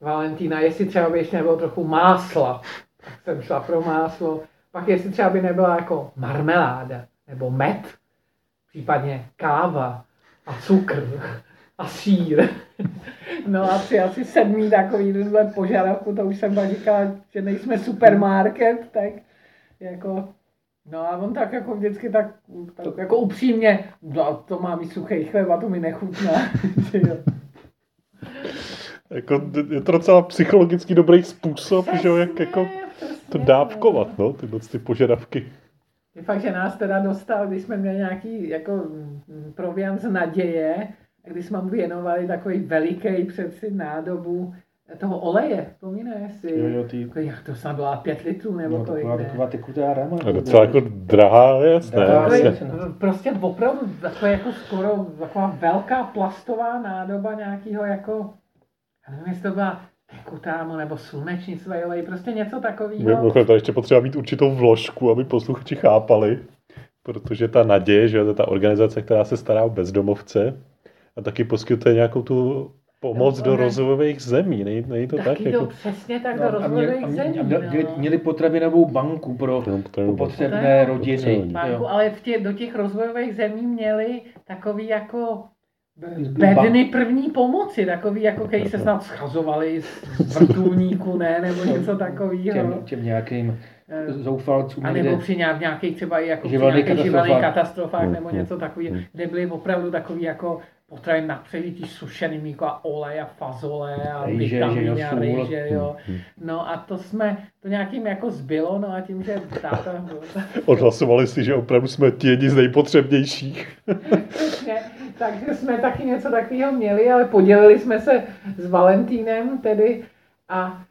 Valentína, jestli třeba by ještě nebylo trochu másla, tak jsem šla pro máslo. Pak jestli třeba by nebyla jako marmeláda, nebo med, případně káva a cukr a sír. No a při asi sedmý takový požadavku, to už jsem pak říkala, že nejsme supermarket, tak jako No a on tak jako vždycky tak, tak jako upřímně, no to má mít suchý chleba, to mi nechutná. že. Jako, je to docela psychologicky dobrý způsob, že jo, jak jako Přesně, to no. dávkovat, no, tyhle ty požadavky. Je fakt, že nás teda dostal, když jsme měli nějaký jako proviant z naděje, když jsme mu věnovali takový veliký přeci nádobu toho oleje, vzpomínáš si? Jo, jo, ty, Jako, Jak to snad byla pět litrů nebo no, kolik taková, ne? taková tekutá rama. A docela jako drahá, jasné. Drahá, Takový, jasně. jasně. prostě opravdu taková jako skoro taková velká plastová nádoba nějakého jako, já nevím, jestli to byla tekutámo nebo slunečnicový olej, prostě něco takového. Mimochodem, tady ještě potřeba mít určitou vložku, aby posluchači chápali, protože ta naděje, že jo, to je ta organizace, která se stará o bezdomovce a taky poskytuje nějakou tu pomoc No, do rozvojových zemí, není, není to tak? Jako, přesně tak No, do měli, rozvojových a měli, zemí. a měli, no. měli potravinovou banku pro, No, potřebné rodiny. potřebné. Banku, Jo. ale v tě, do těch rozvojových zemí měli takový jako bedny první pomoci, takový jako, který se snad schazovali z vrtulníku, ne, nebo něco takového. Těm, těm nějakým zoufalcům A nebo při nějak, nějakých třeba i jako Živelných katastrofách. katastrofách Hmm, nebo hmm, něco takového, hmm. kde byly opravdu takový jako potraviny na přelití sušený mlíko a olej a fazole a Rejže, vitamíny a rejže, jo. Hmm, No a to jsme, to nějakým jako zbylo, no a tím, že táta Odhlasovali si, že opravdu jsme ti jedni z nejpotřebnějších. Přesně. Takže jsme taky něco takového měli, ale podělili jsme se s Valentínem tedy a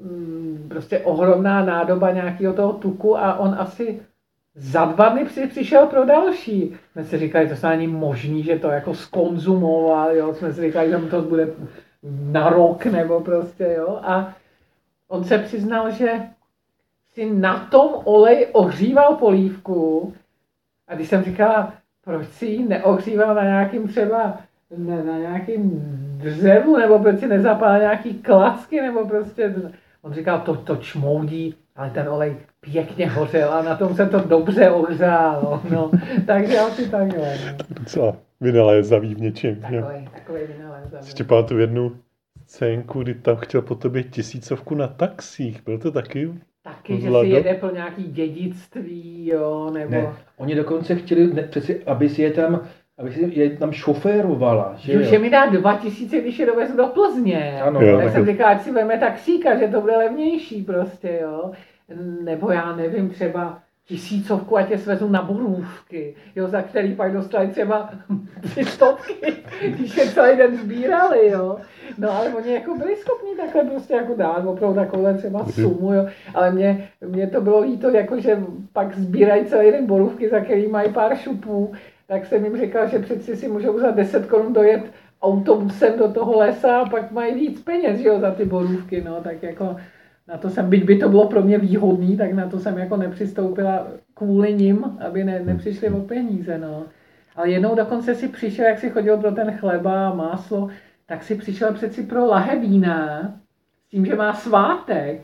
mm, prostě ohromná nádoba nějakého toho tuku a on asi za dva dny při, přišel pro další. Jsme si říkali, to snad není možný, že to jako skonzumoval, jo. Jsme si říkali, že mu to bude na rok nebo prostě, jo. A on se přiznal, že si na tom olej ohříval polívku a když jsem říkala, proč si ji neohříval na nějakým třeba na, na nějakým dřevu, nebo proč si nezapálil nějaký klacky, nebo prostě, on říkal, to, to čmoudí, ale ten olej pěkně hořel a na tom se to dobře ohřálo, no, takže asi takhle. No. Docela vynalézavý v něčem. Takový, takový vynalézavý. Ještě pamatuju jednu scénku, kdy tam chtěl po tobě tisícovku na taxích. Byl to taky? Taky, že Vlado? si jede pro nějaký dědictví, jo, nebo... Ne, oni dokonce chtěli, ne, přeci, aby si je tam, aby si je tam šoférovala, že Že, mi dá 2000, když je dovezu do Plzně. Ano, Jo. tak tak jsem říkal, ať si veme taxíka, že to bude levnější prostě, jo. Nebo já nevím, třeba tisícovku, ať je svezu na borůvky, jo, za který pak dostali třeba tři stovky, když je celý den sbírali, jo. No ale oni jako byli schopni takhle prostě jako dát opravdu takovouhle třeba sumu, jo. Ale mě, mě to bylo líto, jako že pak sbírají celý den borůvky, za který mají pár šupů, tak jsem jim říkal, že přeci si můžou za 10 korun dojet autobusem do toho lesa a pak mají víc peněz, jo, za ty borůvky, no, tak jako na to jsem, byť by to bylo pro mě výhodný, tak na to jsem jako nepřistoupila kvůli nim, aby ne, nepřišli o peníze, no. Ale jednou dokonce si přišel, jak si chodil pro ten chleba a máslo, tak si přišel přeci pro lahe vína, s tím, že má svátek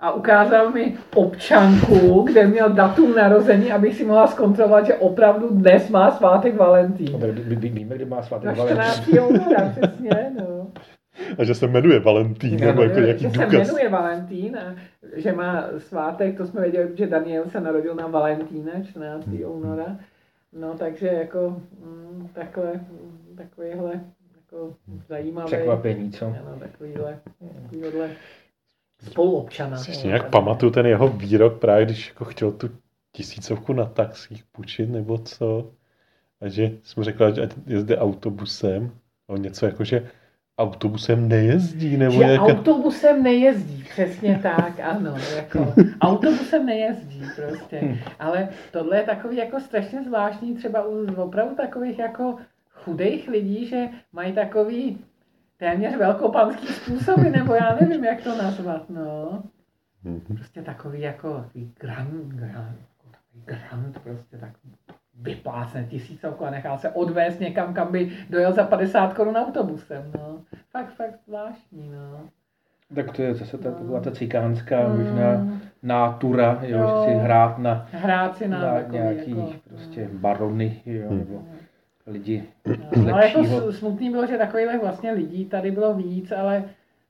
a ukázal mi občanku, kde měl datum narození, abych si mohla zkontrolovat, že opravdu dnes má svátek Valentín. No, Víme, kdy má svátek Na Valentín. 14. února, přesně, no. A že se jmenuje Valentín, Ano, nebo jako nějaký že se důkaz. jmenuje Valentín a že má svátek, to jsme věděli, že Daniel se narodil na Valentína 14. února. No takže jako mm, takhle, mm, takovýhle jako zajímavý. Překvapení, co? Ano, takovýhle, takovýhle spoluobčana. Si nějak pamatuju ten jeho výrok právě, když jako chtěl tu tisícovku na taxích půjčit nebo co. A že jsem řekl, že ať jezdí autobusem. On něco jako, že autobusem nejezdí, nebo Že nějaká... autobusem nejezdí, přesně tak, ano, jako autobusem nejezdí prostě, ale tohle je takový jako strašně zvláštní třeba u opravdu takových jako chudých lidí, že mají takový téměř velkopanský způsoby, nebo já nevím, jak to nazvat, no. Mhm. Prostě takový jako takový grant, grant, takový grant, prostě tak vyplácne tisícovku a nechá se odvést někam, kam by dojel za 50 korun autobusem, no. Fakt, fakt zvláštní, no. Tak to je zase ta, taková ta cikánská možná Mm, nátura, jo, Jo. že si hrát na, hrát si na, na nějaký jako, prostě barony, jo, Hmm. nebo lidi no, z ale jako smutný bylo, že takových vlastně lidí tady bylo víc, ale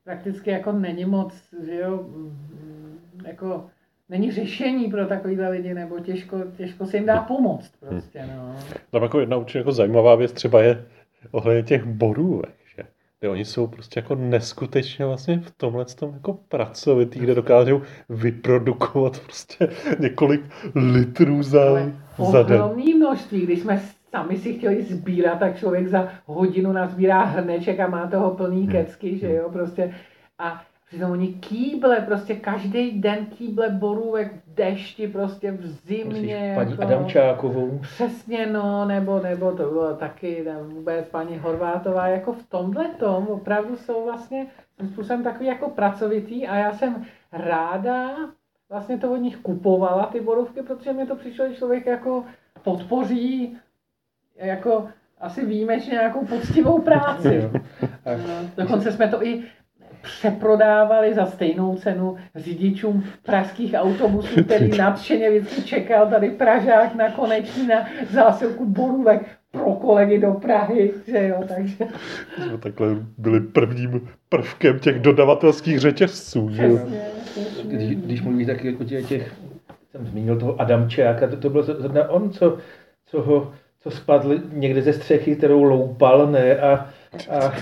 prakticky jako není moc, že jo, mm, jako není řešení pro takovýhle lidi, nebo těžko, těžko se jim dá pomoct prostě, no. Tam jako jedna určitě jako zajímavá věc třeba je ohledně těch borůvek, že? Kde oni jsou prostě jako neskutečně vlastně v tomhle tom jako pracovitý, kde dokážou vyprodukovat prostě několik litrů za, Ale za den. ohromný množství, když jsme sami si chtěli sbírat, tak člověk za hodinu nazbírá hrneček a má toho plný Hmm. kecky, že jo, prostě. A přitom oni kýble, prostě každý den kýble borůvek v dešti, prostě v zimě. paní jako, Adamčákovou? Přesně, no, nebo, nebo to bylo taky tam vůbec paní Horvátová, jako v tomhle tom opravdu jsou vlastně tím způsobem takový jako pracovitý a já jsem ráda vlastně to od nich kupovala ty borůvky, protože mi to přišlo, že člověk jako podpoří jako asi výjimečně nějakou poctivou práci. Dokonce jsme to i přeprodávali za stejnou cenu řidičům pražských autobusů, který nadšeně vždycky čekal tady Pražák na koneční na zásilku borůvek pro kolegy do Prahy, že jo, takže Jsme takhle byli prvním prvkem těch dodavatelských řetězců. Že? jo? když, když mluví taky o těch, těch, jsem zmínil toho Adamčáka, to, to byl zrovna on, co, co ho spadl někde ze střechy, kterou loupal, ne, a, a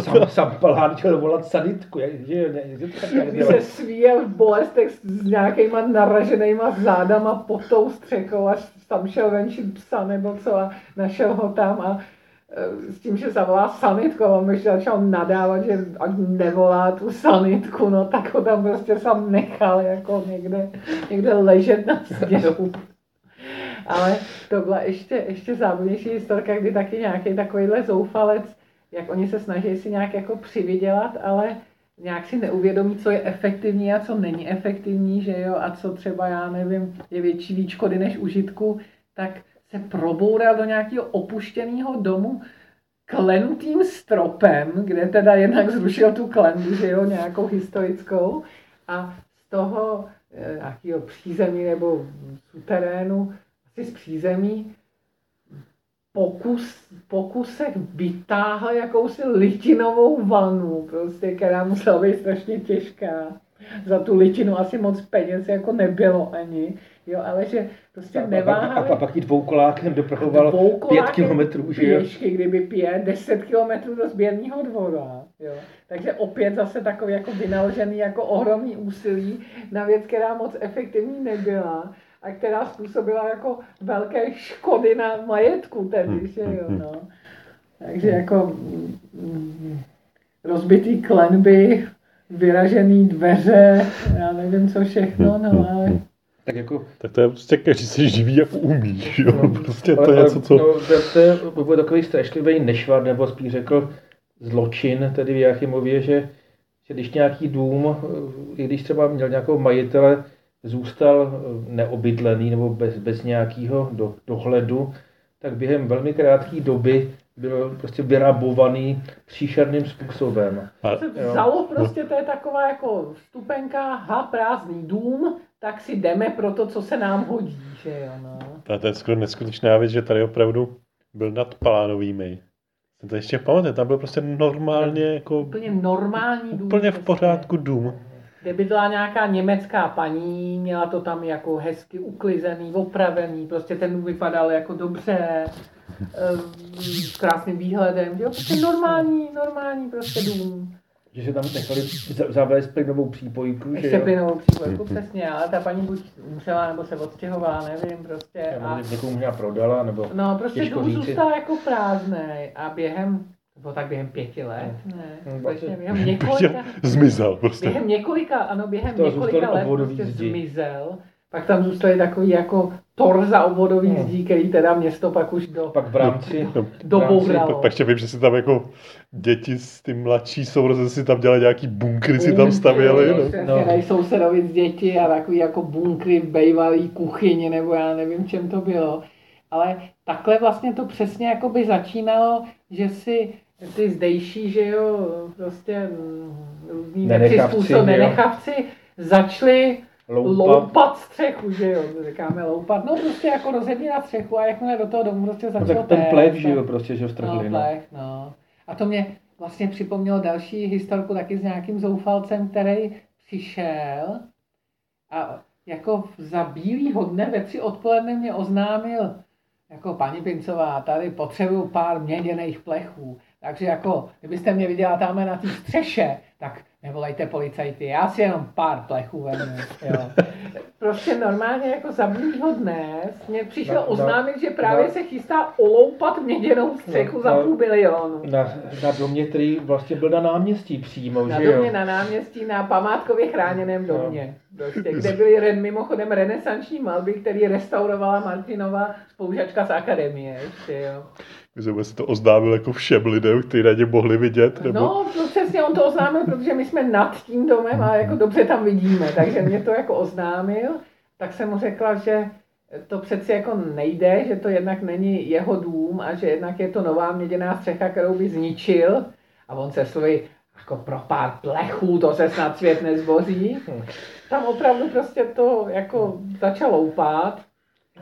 sam, sam palán chtěl volat sanitku, jak, že jo, ne, že to tak Když se svíjel v bolestech s, s nějakýma naraženýma zádama pod tou střekou, až tam šel venčit psa nebo co a našel ho tam a e, s tím, že zavolá sanitku, a on mi začal nadávat, že ať nevolá tu sanitku, no tak ho tam prostě sám nechal jako někde, někde ležet na stěhu. Ale to byla ještě, ještě zábavnější historka, kdy taky nějaký takovýhle zoufalec, jak oni se snaží si nějak jako přivydělat, ale nějak si neuvědomí, co je efektivní a co není efektivní, že jo, a co třeba, já nevím, je větší výškody než užitku, tak se proboural do nějakého opuštěného domu klenutým stropem, kde teda jednak zrušil tu klenbu, že jo, nějakou historickou a z toho eh, nějakého přízemí nebo suterénu, asi z přízemí, pokus, pokusech vytáhl jakousi litinovou vanu, prostě, která musela být strašně těžká. Za tu litinu asi moc peněz jako nebylo ani. Jo, ale že prostě A, neváhali. a, a, pak tím dvoukolákem doprahoval Dvoukolákem pět kilometrů, že jo? Pěšky, kdyby pije 10 kilometrů do sběrného dvora. Jo. Takže opět zase takový jako vynaložený jako ohromný úsilí na věc, která moc efektivní nebyla a která způsobila jako velké škody na majetku tedy, že jo, no. Takže jako mm, mm, rozbitý klenby, vyražený dveře, já nevím co všechno, no ale Tak jako Tak to je prostě každý se živí jak umí, jo? No, Prostě to je něco, co... No, to, to je byl takový strašlivý nešvar, nebo spíš řekl zločin, tedy v Jachimově, že, že když nějaký dům, eh, i když třeba měl nějakou majitele, zůstal eh, neobydlený nebo bez, bez nějakého do, dohledu, tak během velmi krátké doby byl prostě vyrabovaný příšerným způsobem. A, se Jo. vzalo prostě, to je taková jako vstupenka, ha, prázdný dům, tak si jdeme pro to, co se nám hodí, že jo, no. a to je skoro neskutečná věc, že tady opravdu byl nad Palánovými. Jsem to ještě pamatuju, tam byl prostě normálně jako Úplně normální dům. úplně v prostě, pořádku dům. Kde bydlela nějaká německá paní, měla to tam jako hezky uklizený, opravený, prostě ten vypadal jako dobře, eh, s krásným výhledem, jo, prostě normální, normální prostě dům. Že se tam nechali za- zavést plynovou přípojku, že Ještě jo? plynovou přípojku, přesně, ale ta paní buď musela, nebo se odstěhovala, nevím, prostě. A, někomu možná prodala, nebo... no, prostě dům říci. zůstal jako prázdný a během, bylo tak během pěti let, ne, Hmm, vlastně vlastně. během několika, Zmizel prostě. během několika, ano, během To několika let obvodový prostě zdi. zmizel. Pak tam zůstaly takový jako torza obvodových Hmm. zdí, který teda město pak už do, Pak v rámci... No, dobouralo. pak, pak ještě vím, že si tam jako děti z ty mladší sourozenci si tam dělali nějaký bunkry, si tam stavěli. No. Přesně, No. dají sousedovic děti a takový jako bunkry v bejvalý kuchyni, nebo já nevím, čem to bylo. Ale takhle vlastně to přesně jako by začínalo, že si ty zdejší, že jo, prostě mm, různý nepřizpůsob, nenechavci, začali Loupa. loupat střechu, že jo, říkáme loupat, no prostě jako rozebírat střechu a jakmile do toho domu prostě No, začalo tak ten plech, tak- že jo, prostě, že ho No, strhli, no. plech, no. A to mě vlastně připomnělo další historku taky s nějakým zoufalcem, který přišel a jako za bílýho dne ve tři odpoledne mě oznámil, jako paní Pincová, tady potřebuju pár měděných plechů. Takže jako, kdybyste mě viděla tam na té střeše, tak nevolejte policajty, já si jenom pár plechů vezmu. Jo. Prostě normálně jako za bílýho dne mě přišel Na- na- oznámit, že právě na- se chystá oloupat měděnou střechu No, za půl milionu. Na, na domě, který vlastně byl na náměstí přímo, Na že jo? domě na náměstí na památkově chráněném No. domě. Prostě, kde byly re, mimochodem renesanční malby, které restaurovala Martinova spolužačka z akademie. Ještě, jo. Že to oznámil jako všem lidem, kteří na ně mohli vidět. Nebo... No, to přesně on to oznámil, protože my jsme nad tím domem a jako dobře tam vidíme, takže mě to jako oznámil. Tak jsem mu řekla, že to přeci jako nejde, že to jednak není jeho dům a že jednak je to nová měděná střecha, kterou by zničil. A on se slovy, jako pro pár plechů, to se snad svět nezboří. Tam opravdu prostě to jako začalo.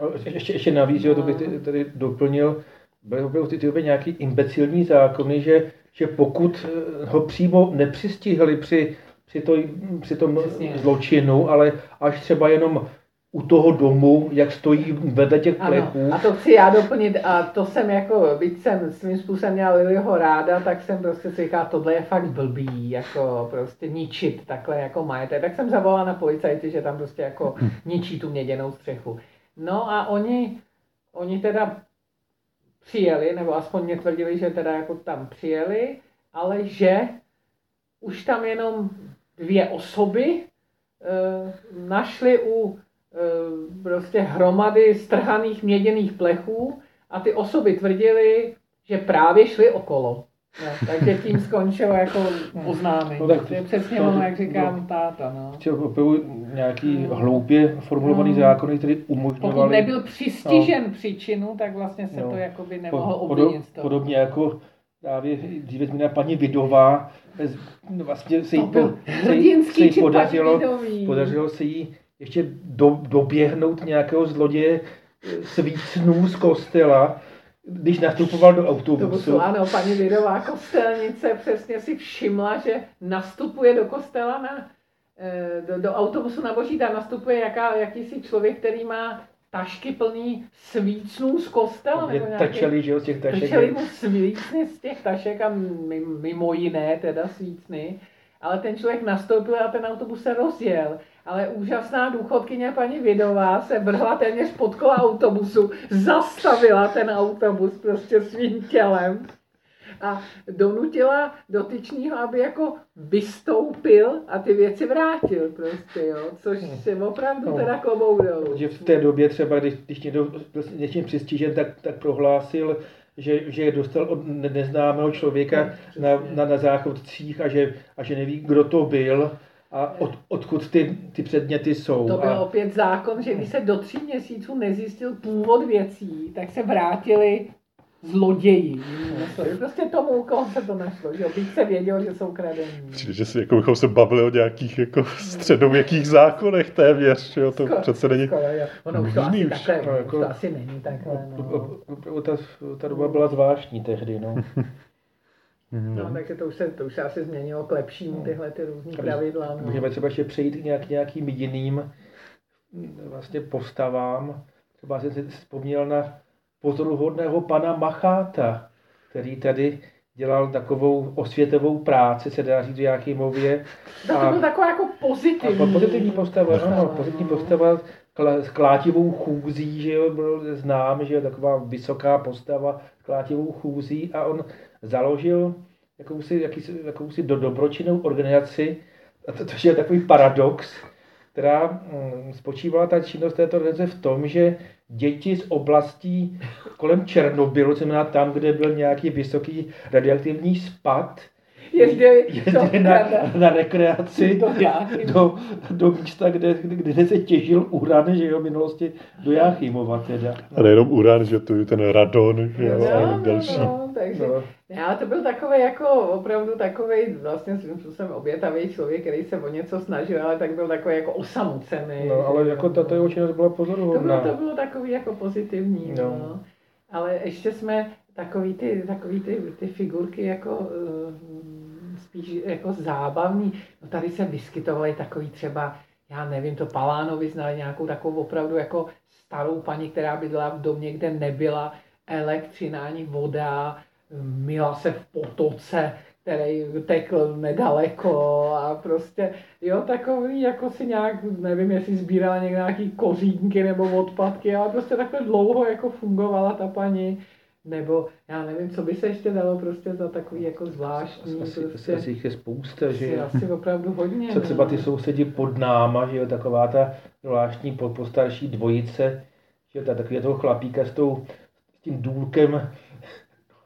No, Ještě, ještě navíc, jo, to bych tady doplnil, byly byly ty, ty nějaký imbecilní zákony, že, že pokud eh, ho přímo nepřistihli při, při, to, při tom Přesně. zločinu, ale až třeba jenom u toho domu, jak stojí vedle těch Ano, plechů, a to chci já doplnit a to jsem jako, byť jsem svým způsobem měla Lilyho ráda, tak jsem prostě si říkala, tohle je fakt blbý, jako prostě ničit takhle jako majetek. Tak jsem zavolala na policajty, že tam prostě jako ničí tu měděnou střechu. No a oni, oni teda přijeli, nebo aspoň mě tvrdili, že teda jako tam přijeli, ale že už tam jenom dvě osoby e, našli u prostě hromady strhaných měděných plechů a ty osoby tvrdili, že právě šli okolo. No, takže tím skončilo jako oznámení. No tak to je přesně to- ono, jak říkám táta. No. že opravdu nějaký hloupě formulovaný No. zákony, které Pokud umožňovaly nebyl přistižen příčinu, tak vlastně se No. to jakoby po- nemohl podo- obvinit toho. podobně jako právě dříve zmíněná paní Vidová, no, vlastně se jí, po, se jí, se jí podařilo, podařilo se jí ještě do, doběhnout nějakého zloděje eh, svícnů z kostela, když nastupoval do To autobusu. bylo, ano, paní Vidová kostelnice přesně si všimla, že nastupuje do kostela na, eh, do, do autobusu na Boží, tam nastupuje jaká, jakýsi člověk, který má tašky plný svícnů z kostela. Je nebo nějaký- Trčeli, že jo, z těch tašek. Trčeli mu svícny z těch tašek a mi- mimo jiné teda svícny. Ale ten člověk nastoupil a ten autobus se rozjel. Ale úžasná důchodkyně paní Vidová se vrhla téměř pod kola autobusu, zastavila ten autobus prostě svým tělem a donutila dotyčního, aby jako vystoupil a ty věci vrátil prostě, jo, což je opravdu No. teda klobouk dolů. Že v té době třeba, když, když někdo s něčím přistižen, tak, tak prohlásil, že, že je dostal od ne- neznámého člověka na, na, na záchodcích a že, a že neví, kdo to byl a od, odkud ty, ty předměty jsou. To byl a, opět zákon, že když se do tří měsíců nezjistil původ věcí, tak se vrátili zloději. Prostě tomu, koho se to našlo, že jo, byť se věděl, že jsou kradení. Přijde, že si, jako bychom se bavili o nějakých jako středověkých zákonech téměř, že jo, to Skoro- přece není... skoro, jo. Ono už to asi už, takhle, no, už jako- to asi není takhle, no. ta, ta doba byla zvláštní tehdy, no. No, takže to už, se, to už se asi změnilo k lepšímu, tyhle ty různý pravidla. No. Můžeme třeba ještě přejít k nějak, nějakým jiným mm, vlastně postavám. Třeba jsem si vzpomněl na pozoruhodného pana Macháta, který tady dělal takovou osvětovou práci, se dá říct v Jáchymově. No, to byl taková jako a pozitivní. po- pozitivní postava, postava, ano, pozitivní no. postava s klátivou chůzí, že jo, byl znám, že jo, taková vysoká postava s klátivou chůzí a on založil jakousi, jakýsi, jakousi do dobročinnou organizaci, a to, to je takový paradox, která mm, spočívala ta činnost této organizace v tom, že děti z oblastí kolem Černobylu, to znamená tam, kde byl nějaký vysoký radioaktivní spad, Jezdili, jezdili na, na rekreaci To já. do, do místa, kde, kde se těžil uran, že jo, v minulosti do Jáchymova teda. A nejenom uran, že to je ten radon, že jo, No, a no, další. no, takže No. Ale to byl takový jako opravdu takový vlastně svým způsobem obětavý člověk, který se o něco snažil, ale tak byl takový jako osamocený. No, ale že jako jo. tato jeho činnost byla to bylo, pozoruhodná. to bylo takový jako pozitivní, no. No. no. Ale ještě jsme takový ty, takový ty, ty figurky jako uh, spíš jako zábavní. No tady se vyskytovaly takový třeba, já nevím, to Palánovi znali nějakou takovou opravdu jako starou paní, která bydlela v domě, kde nebyla elektřina ani voda, myla se v potoce, který tekl nedaleko a prostě, jo, takový, jako si nějak, nevím, jestli sbírala někde nějaký kořínky nebo odpadky, ale prostě takhle dlouho jako fungovala ta paní, nebo já nevím, co by se ještě dalo prostě za takový jako zvláštní, Asi, prostě, asi, jich je spousta, že asi, jo. asi opravdu hodně. Co třeba ty no. sousedi pod náma, že jo, taková ta zvláštní po- postarší dvojice, že jo, ta takový toho chlapíka s, tou, s tím důlkem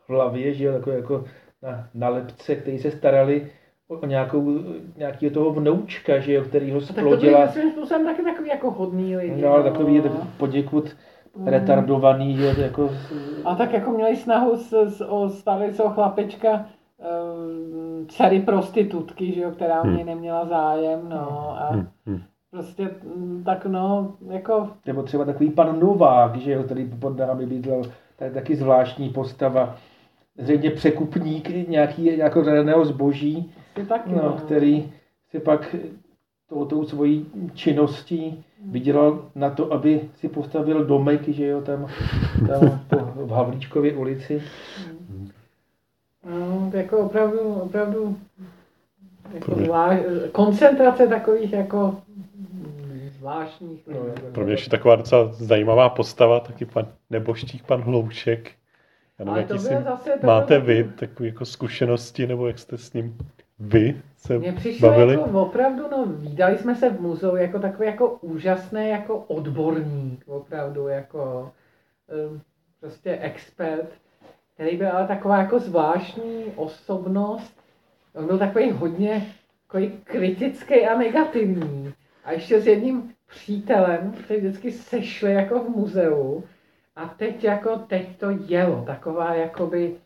v hlavě, že jo, takový jako na, na lepce, který se starali o, o nějakou, nějakého toho vnoučka, že jo, který ho A tak to byly splodila. svým způsobem taky takový jako hodný lidi. No, ale takový je poděkud retardovaný, že jo, jako A tak jako měli snahu s, s, o starého chlapečka um, dcery prostitutky, že jo, která o něj neměla zájem, no a Hm, hm. prostě mm, tak no, jako nebo třeba takový pan Novák, že jo, který pod námi bydlel, tak taky zvláštní postava. Zřejmě překupník nějaký, nějakého zraného zboží, taky, no, který si pak tou, tou svojí činností vydělal na to, aby si postavil domek, že jo, tam, tam po, v Havlíčkově ulici. no, jako opravdu, opravdu jako zvlášť, koncentrace takových jako zvláštních. No, Pro mě ještě taková docela zajímavá postava, taky pan neboštík, pan Hlouček. Já nevím, Ale to bylo zase, to máte bylo vy takové jako zkušenosti, nebo jak jste s ním vy se Mně přišlo bavili? jako opravdu, no, výdali jsme se v muzeu jako takový jako úžasný jako odborník, opravdu jako um, prostě expert, který byl ale taková jako zvláštní osobnost. On byl takový hodně takový kritický a negativní. A ještě s jedním přítelem, který vždycky sešli jako v muzeu. A teď jako, teď to jelo, taková jakoby,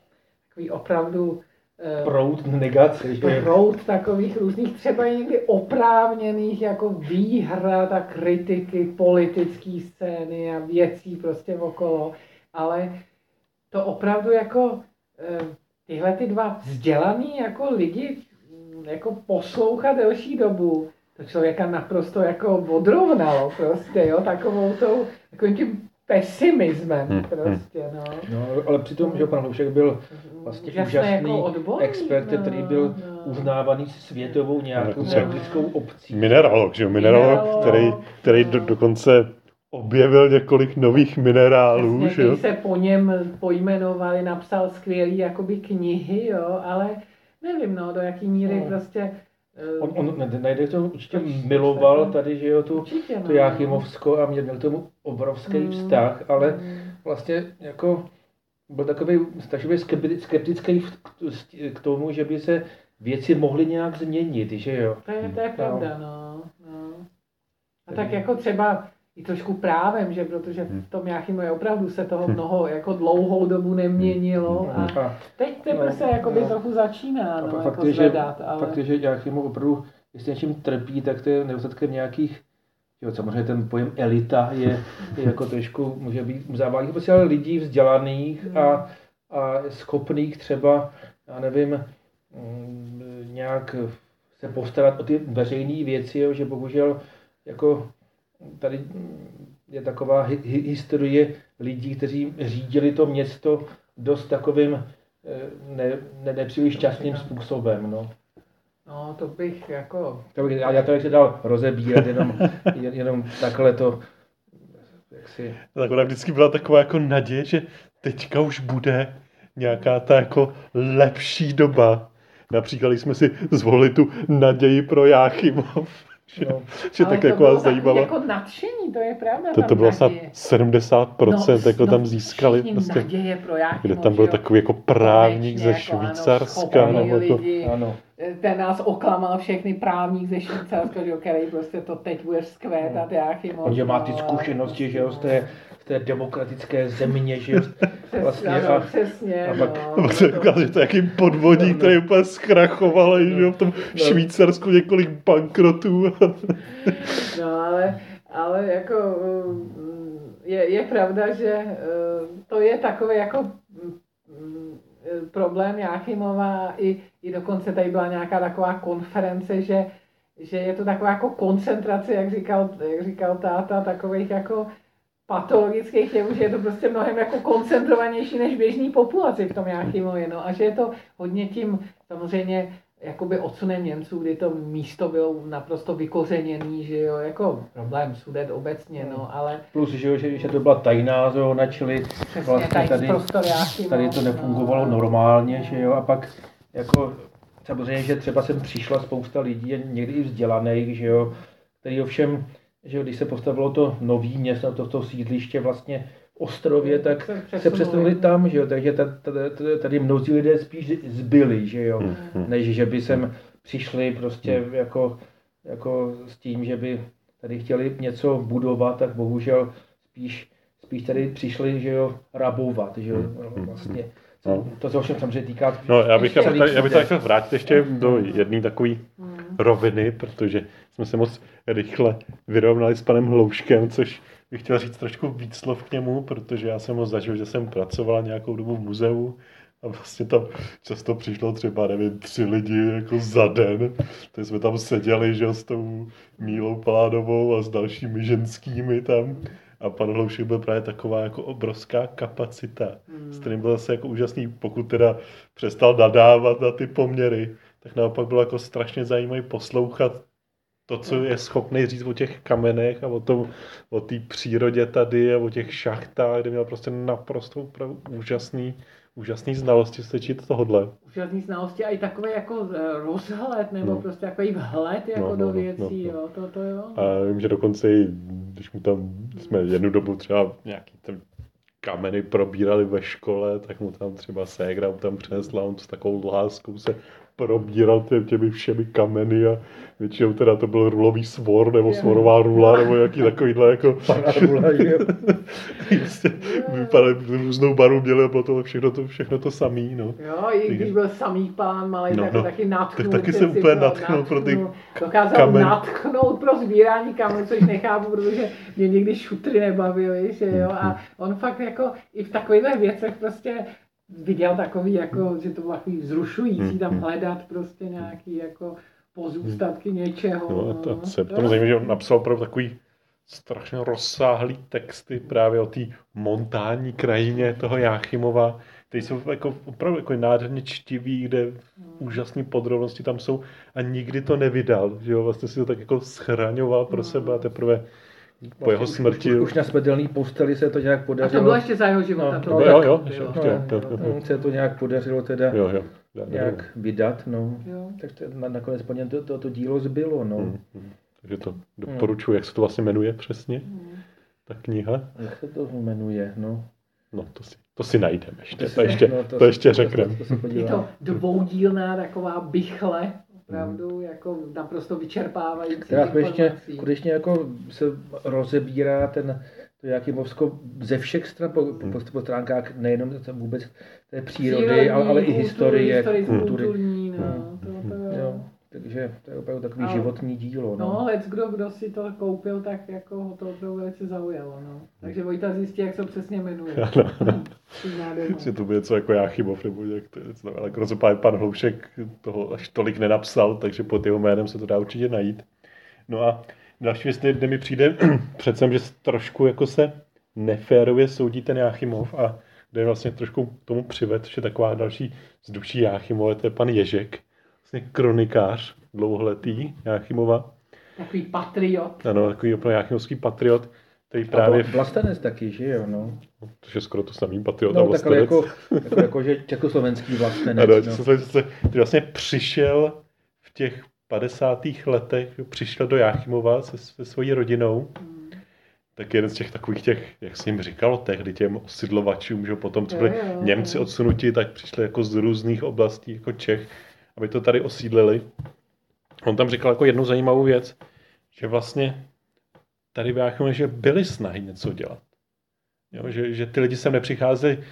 takový opravdu eh, Proud negace, že proud takových různých, třeba někdy oprávněných jako výhrad a kritiky politické scény a věcí prostě okolo, ale to opravdu jako eh, tyhle ty dva vzdělaný jako lidi mm, jako poslouchat delší dobu, to člověka naprosto jako odrovnalo prostě, jo, takovou tou, takovým tím pesimismem Hmm, prostě, no. No, ale přitom, že pan Hloušek byl vlastně Úžasný úžasný jako odborník, expert, no, který byl no. uznávaný světovou nějakou No. obcí. Mineralog, že jo? Mineralog, Mineralog, který, který do, no. dokonce objevil několik nových minerálů, Přesně, že jo? se po něm pojmenovali, napsal skvělý jakoby knihy, jo, ale nevím, no, do jaký míry No. prostě... eh, On, on ne- najde to určitě miloval tady, že jo, tu, určitě, no. to Jáchymovsko a měl, k tomu obrovský Mm. vztah, ale Mm. vlastně jako byl takový strašně skepti- skeptický k tomu, že by se věci mohly nějak změnit, že jo. To je, to je No. pravda, no. no. A tak jako třeba i trošku právem, že protože Hmm. v tom Jáchymově opravdu se toho mnoho jako dlouhou dobu neměnilo Hmm. a A teď teprve No, se jakoby no. trochu začíná, A no, fakt jako je, že- zvedat, ale... fakt je, že Jáchymov opravdu, jestli něčím trpí, tak to je nedostatkem nějakých Jo, samozřejmě ten pojem elita je, je jako trošku, může být zavádí, prostě ale lidí vzdělaných a, a schopných třeba, já nevím, mm, nějak se postarat o ty veřejné věci, jo, že bohužel jako tady je taková hi, hi, historie lidí, kteří řídili to město dost takovým eh, ne, ne, nepříliš šťastným způsobem. No. No, to bych jako... To bych, já to bych se dal rozebírat, jenom, jen, jenom takhle to, jak si, Tak ona vždycky byla taková jako naděje, že teďka už bude nějaká ta jako lepší doba. Například, když jsme si zvolili tu naději pro Jáchymov. Že, no, že ale tak to jako bylo vás zajímalo. jako nadšení, to je pravda. To, tam to bylo snad naděje. 70% jako tam získali. Prostě, naděje pro Jáchymov, kde tam byl jo. takový jako právník Konečně, ze jako ano, Švýcarska. Nebo jako, lidi. ano. ten nás oklamal všechny právník ze Švýcarska, že jo, který prostě to teď bude vzkvétat Jáchymov. On, že má ty no, zkušenosti, že jo, z té, té demokratické země, že vlastně ano, a- přesně, a pak- no. to se ukázalo, že to je jaký podvodník, který úplně zkrachoval, že jo, v tom Švýcarsku několik bankrotů. No ale, ale jako mm, je, je pravda, že eh, to je takový jako mm, mm, problém Jáchymova i, i dokonce tady byla nějaká taková konference, že, že je to taková jako koncentrace, jak říkal, jak říkal táta, takových jako patologických jevů, že je to prostě mnohem jako koncentrovanější než běžný populaci v tom Jáchymově, no a že je to hodně tím samozřejmě jakoby odsunem Němců, kdy to místo bylo naprosto vykořeněný, že jo, jako problém sudet obecně, no, ale plus, že, jo, že, že to byla tajná zóna, čili přesně vlastně tady, tady, tady to nefungovalo no. normálně, že jo, a pak jako samozřejmě, že třeba sem přišla spousta lidí, někdy i vzdělaných, že jo, který ovšem, že jo, když se postavilo to nový město, to, to sídliště vlastně v Ostrově, tak Se se přesunuli. přesunuli tam, že jo, takže ta- ta- ta- tady mnozí lidé spíš zbyli, že jo, než že by sem přišli prostě jako, jako s tím, že by tady chtěli něco budovat, tak bohužel spíš, spíš tady přišli, že jo, rabovat, že jo, vlastně. No. To se ovšem samozřejmě týká No, já bych, já bych, celých tady, já bych tady lidí. chtěl vrátit ještě do jedné takové roviny, protože jsme se moc rychle vyrovnali s panem Hlouškem, což bych chtěl říct trošku víc slov k němu, protože já jsem ho zažil, že jsem pracoval nějakou dobu v muzeu a vlastně tam často přišlo třeba, nevím, tři lidi jako za den. Tak jsme tam seděli, že s tou Mílou Paládovou a s dalšími ženskými tam. A pan Hloušek byl právě taková jako obrovská kapacita, s kterým byl zase jako úžasný, pokud teda přestal nadávat na ty poměry, tak naopak bylo jako strašně zajímavé poslouchat to, co je schopný říct o těch kamenech a o tom, o té přírodě tady a o těch šachtách, kde měl prostě naprosto opravdu úžasný, úžasný znalosti sečit tohodle. úžasný znalosti a i takový jako eh, rozhled nebo No. prostě takový vhled jako No, no, do no, věcí, no, no. jo, to, to jo. A vím, že dokonce i, když mu tam jsme jednu dobu třeba nějaký ten kameny probírali ve škole, tak mu tam třeba ségra mu tam přinesla, on s takovou láskou se probíral tě, těmi všemi kameny a většinou teda to byl rulový svor nebo svorová rula nebo jaký takovýhle jako... Jo. prostě vypadaly různou barvu měli a bylo to všechno to, všechno to samý, no. Jo, i když byl samý pán malý, No, tak no. taky natchnul. Tak taky se úplně natchnul pro ty Dokázal kamen. natchnout pro sbírání kamenů, což nechápu, protože mě někdy šutry nebavily, že jo, a on fakt jako i v takovýchhle věcech prostě viděl takový, jako, že to bylo takový vzrušující tam Mhm. hledat prostě nějaký jako pozůstatky něčeho. No a to no. se tomu zajímavé, že on napsal opravdu takový strašně rozsáhlý texty právě o té montánní krajině toho Jáchymova, které jsou jako opravdu jako nádherně čtivý, kde úžasné podrobnosti tam jsou a nikdy to nevydal, že jo, vlastně si to tak jako schraňoval pro sebe a teprve po jeho smrti. Už, už na smrtelný posteli se to nějak A podařilo. to bylo ještě za jeho života. No, to no, bylo- jo, jo, ještě, no, ještě, no, jo, jo. no, se to nějak podařilo teda Jo, jo. nějak vydat, no. Jo. Tak to, na, nakonec po něm to, to, to dílo zbylo, no. Hmm, hmm. Takže to doporučuji, jak se to vlastně jmenuje přesně, ta kniha. Jak se to jmenuje, no. No, to si, to si najdeme ještě, to, si- ještě, no, to, si- ještě to- řekneme. To, to se Je to dvoudílná taková bychle, opravdu Hmm. jako naprosto vyčerpávající konečně, informací. konečně jako se rozebírá ten, to Jakymovsko ze všech stran po, Hmm. po, po stránkách, nejenom vůbec té přírody, Přírodní, ale, ale i kultury, historie, kultury. kulturní, no, takže to je opravdu takový Ale- životní dílo. No. No, lec kdo, kdo si to koupil, tak jako ho to opravdu velice zaujalo, no. Takže Vojta zjistí, jak se přesně jmenuje. Přizná doma. že to bude něco jako Jáchymov, nebo jak to je. Ale jako rozhodně pan Hloušek toho až tolik nenapsal, takže pod jeho jménem se to dá určitě najít. No a další věc, kde mi přijde přece, že trošku jako se neférově soudí ten Jáchymov a kde vlastně trošku tomu přived, že taková další z duší Jáchymové, to je pan Ježek, vlastně kronikář dlouholetý Jáchymova. Takový patriot. Ano, takový opravdu Jáchymovský patriot, který Právě... A vlastenec taky, že jo, no. to je skoro to samý patriot a No, tak ale vlastenec. jako, jako, jako, že československý vlastenec. Ano, no. no. se, se, ty vlastně přišel v těch 50. letech, přišel do Jáchymova se, se svojí rodinou, tak jeden z těch takových těch, jak jsem jim říkalo tehdy, těm osidlovačům, že potom, co byli jo, jo. Němci odsunuti, tak přišli jako z různých oblastí, jako Čech, aby to tady osídlili. On tam říkal jako jednu zajímavou věc, že vlastně tady v Jáchymově, že byly snahy něco dělat. Jo, že, že ty lidi sem nepřicházeli,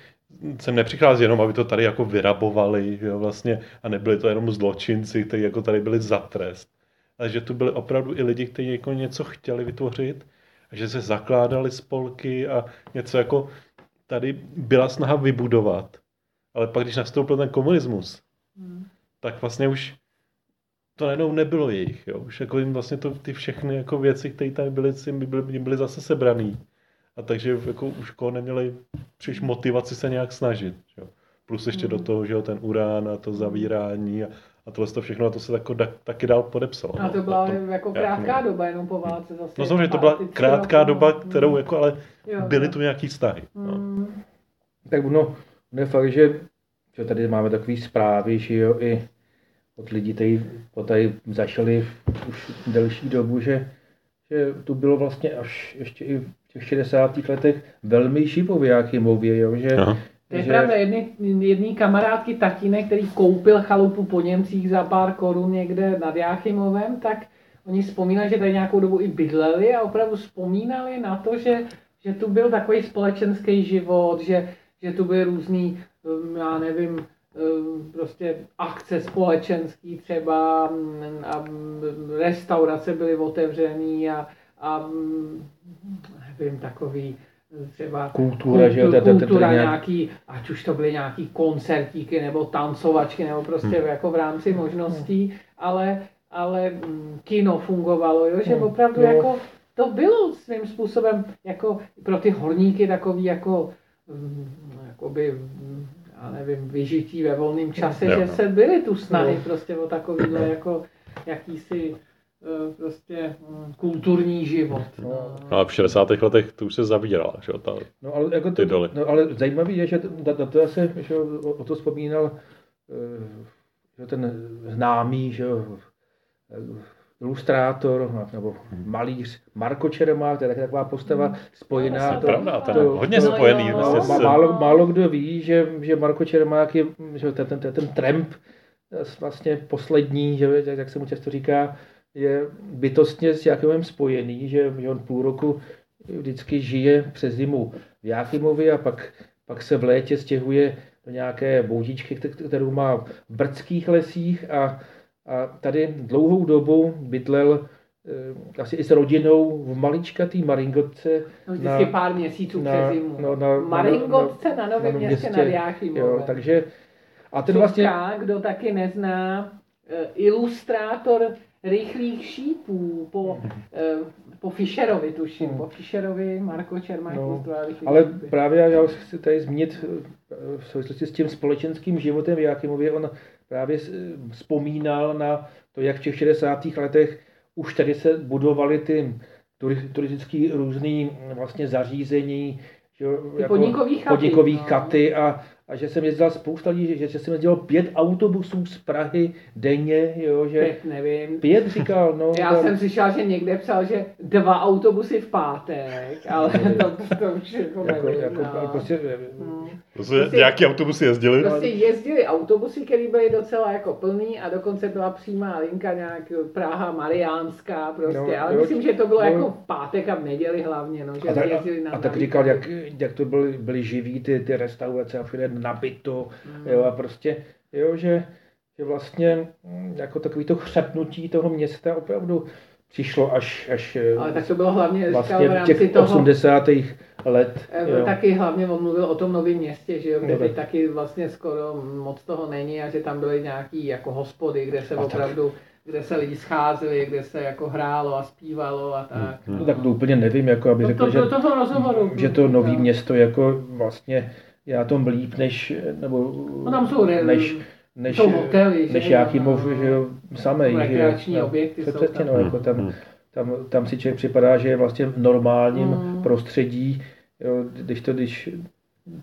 sem nepřichází jenom, aby to tady jako vyrabovali, jo, vlastně, a nebyli to jenom zločinci, kteří jako tady byli za trest. Ale že tu byli opravdu i lidi, kteří jako něco chtěli vytvořit, a že se zakládali spolky a něco jako tady byla snaha vybudovat. Ale pak, když nastoupil ten komunismus, Hmm. Tak vlastně už to najednou nebylo jejich. Jo? Už jako jim vlastně to, ty všechny jako věci, které tady byly, jim byly, jim byly zase sebraný. A takže jako už koho neměli příliš motivaci se nějak snažit. Jo? Plus ještě Mhm. do toho, že jo, ten urán a to zavírání a, a tohle to všechno, a to se tako, da, taky dál podepsalo. A no. to byla to, jako já- krátká doba jenom po válce zase. No samozřejmě, to byla krátká doba, no. kterou jako, ale Jo, byly tu nějaký vztahy. No. Hmm. Tak ono, ono je fakt, že, že tady máme takové zprávy, že jo, i od lidí, kteří to tady zašli už delší dobu, že, že tu bylo vlastně až ještě i v těch 60. letech velmi živo v Jáchymově, jo, že, Aha. To je že pravda, jedný, jedný kamarádky tatínek, který koupil chalupu po Němcích za pár korun někde nad Jáchymovem, tak oni vzpomínali, že tady nějakou dobu i bydleli a opravdu vzpomínali na to, že, že tu byl takový společenský život, že, že tu byly různý, já nevím, um, prostě akce společenský třeba mm, a restaurace byly otevřený a, a nevím, takový třeba kultura, že jo, kultu- to- to- to- to kultura nějak- nějaký, ať už to byly nějaký koncertíky nebo tancovačky, nebo prostě Hmm. jako v rámci možností, ale, ale kino fungovalo, jo, že Hmm. opravdu No. jako to bylo svým způsobem jako pro ty horníky takový jako jakoby, já nevím, vyžití ve volném čase, Jo, že no. se byly tu snahy No. prostě o takovýhle jako jakýsi eh, prostě mm, kulturní život. No. No. No a v 60. letech to už se zavírala, že jo, ta, No ale, jako Ty to, doly. no, ale zajímavé je, že to, to, to se, že o, o to vzpomínal eh, že ten známý, že jo, eh, ilustrátor nebo malíř Marko Čeremák, to je taky taková postava spojená. to je pravda, ten to- je hodně to- spojený no, vlastně No, s... má- málo, málo kdo ví, že, že Marko Čermák je že ten, ten, ten tramp, vlastně poslední, že, jak se mu často říká, je bytostně s Jakimem spojený, že, že on půl roku vždycky žije přes zimu v Jáchymově a pak, pak se v létě stěhuje do nějaké boudičky, kterou má v brdských lesích a, a tady dlouhou dobu bydlel e, asi i s rodinou v maličkatý Maringotce. No, vždycky na, pár měsíců na, přes zimu. No, na, Maringotce na, na, na Novém městě, městě nad Jáchymovem. takže a ten vlastně... kdo taky nezná, e, ilustrátor rychlých šípů po, eh, po Fischerovi, tuším. Hmm. Po Fischerovi, Marko Čermák no, Ale šípy. právě já chci tady zmínit eh, v souvislosti s tím společenským životem v Jakimově, on právě vzpomínal na to, jak v těch 60. letech už tady se budovaly ty turistické různé vlastně zařízení, že, jako podnikový chaty, podnikový no. chaty a, a že jsem jezdil spousta lidí, že, že jsem jezdil pět autobusů z Prahy denně, jo, že... Pět, nevím. Pět říkal, no. Já no. jsem slyšel, že někde psal, že dva autobusy v pátek, ale to, to, to už jako, jako nevím. Jako, no. prostě, hmm. prostě, prostě, nějaký autobusy jezdili? Prostě jezdili autobusy, které byly docela jako plný a dokonce byla přímá linka nějak Praha Mariánská prostě, no, ale jo, myslím, že to bylo no, jako v pátek a v neděli hlavně, no, že a tak, jezdili na A tak říkal, jak, jak to byly, byly živí ty, ty restaurace a všude nabito, mm. jo, a prostě, jo, že, že vlastně mm, jako takový to chřepnutí toho města opravdu přišlo až, až Ale tak to bylo hlavně vlastně v těch toho, 80. let. Eh, jo. Taky hlavně on mluvil o tom novém městě, že jo, kde no, teď taky vlastně skoro moc toho není a že tam byly nějaký jako hospody, kde se a opravdu tak kde se lidi scházeli, kde se jako hrálo a zpívalo a tak. No, tak to úplně nevím, jako aby řekl, to, to, to, to rozhovoru, že to nový město jako vlastně já tom líp, než, nebo, no tam jsou než, než, jsou hotely, než Jakimov, že jo, samej. Rekreační že, objekty jsou tam. No, jako tam, tam, tam si člověk připadá, že je vlastně v normálním mm. prostředí, jo, když to, když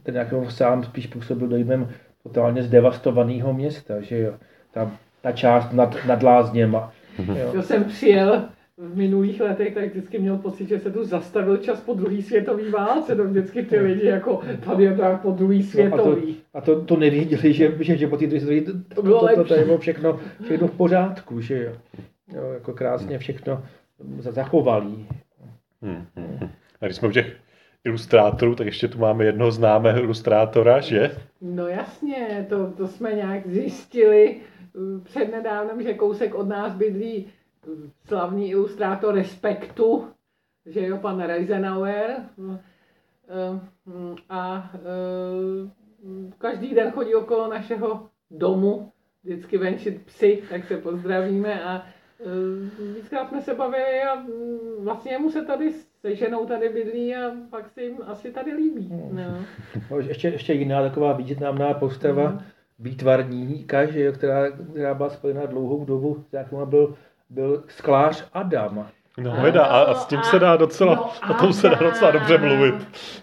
ten Jakimov sám spíš působil dojmem totálně zdevastovaného města, že jo, tam ta část nad, nad Lázněma. Jo. Já jsem přijel v minulých letech, tak vždycky měl pocit, že se tu zastavil čas po druhý světový válce, to vždycky ty lidi jako tady je tak po druhý světový. No a to, a to, to nevěděli, že, že, že po té druhé světové to, to, bylo to, to, to, to bylo všechno, všechno v pořádku, že jo. jo jako krásně všechno zachovalý. Hmm, hmm, hmm. A když jsme u těch ilustrátorů, tak ještě tu máme jednoho známého ilustrátora, že? No jasně, to, to jsme nějak zjistili přednedávnem, že kousek od nás bydlí slavný ilustrátor Respektu, že jo, pan Reisenauer. A každý den chodí okolo našeho domu, vždycky venčit psy, tak se pozdravíme a víckrát jsme se bavili a vlastně mu se tady se ženou tady bydlí a pak se jim asi tady líbí. No. no ještě, ještě jiná taková významná postava, mm výtvarníka, že, která, která byla spojena dlouhou dobu, jak byl, byl sklář Adam. No, a, a s tím se dá docela, no, o tom se dá docela dobře mluvit.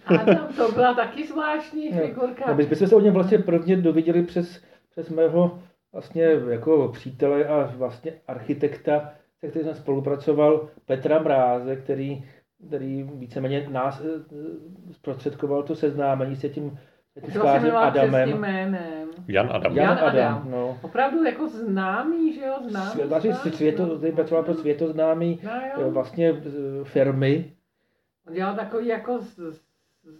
Adam, to byla taky zvláštní no, figurka. No, my jsme se o něm vlastně prvně dověděli přes, přes mého vlastně jako přítele a vlastně architekta, se kterým jsem spolupracoval, Petra Mráze, který, který víceméně nás eh, zprostředkoval to seznámení se tím sklářem Adamem. Jménem. Jan Adam. Jan, Adam, Adam, no. Opravdu jako známý, že jo, známý. Vlastně světo, pracoval pro světoznámý no, jo. vlastně firmy. On dělal takový jako z, z,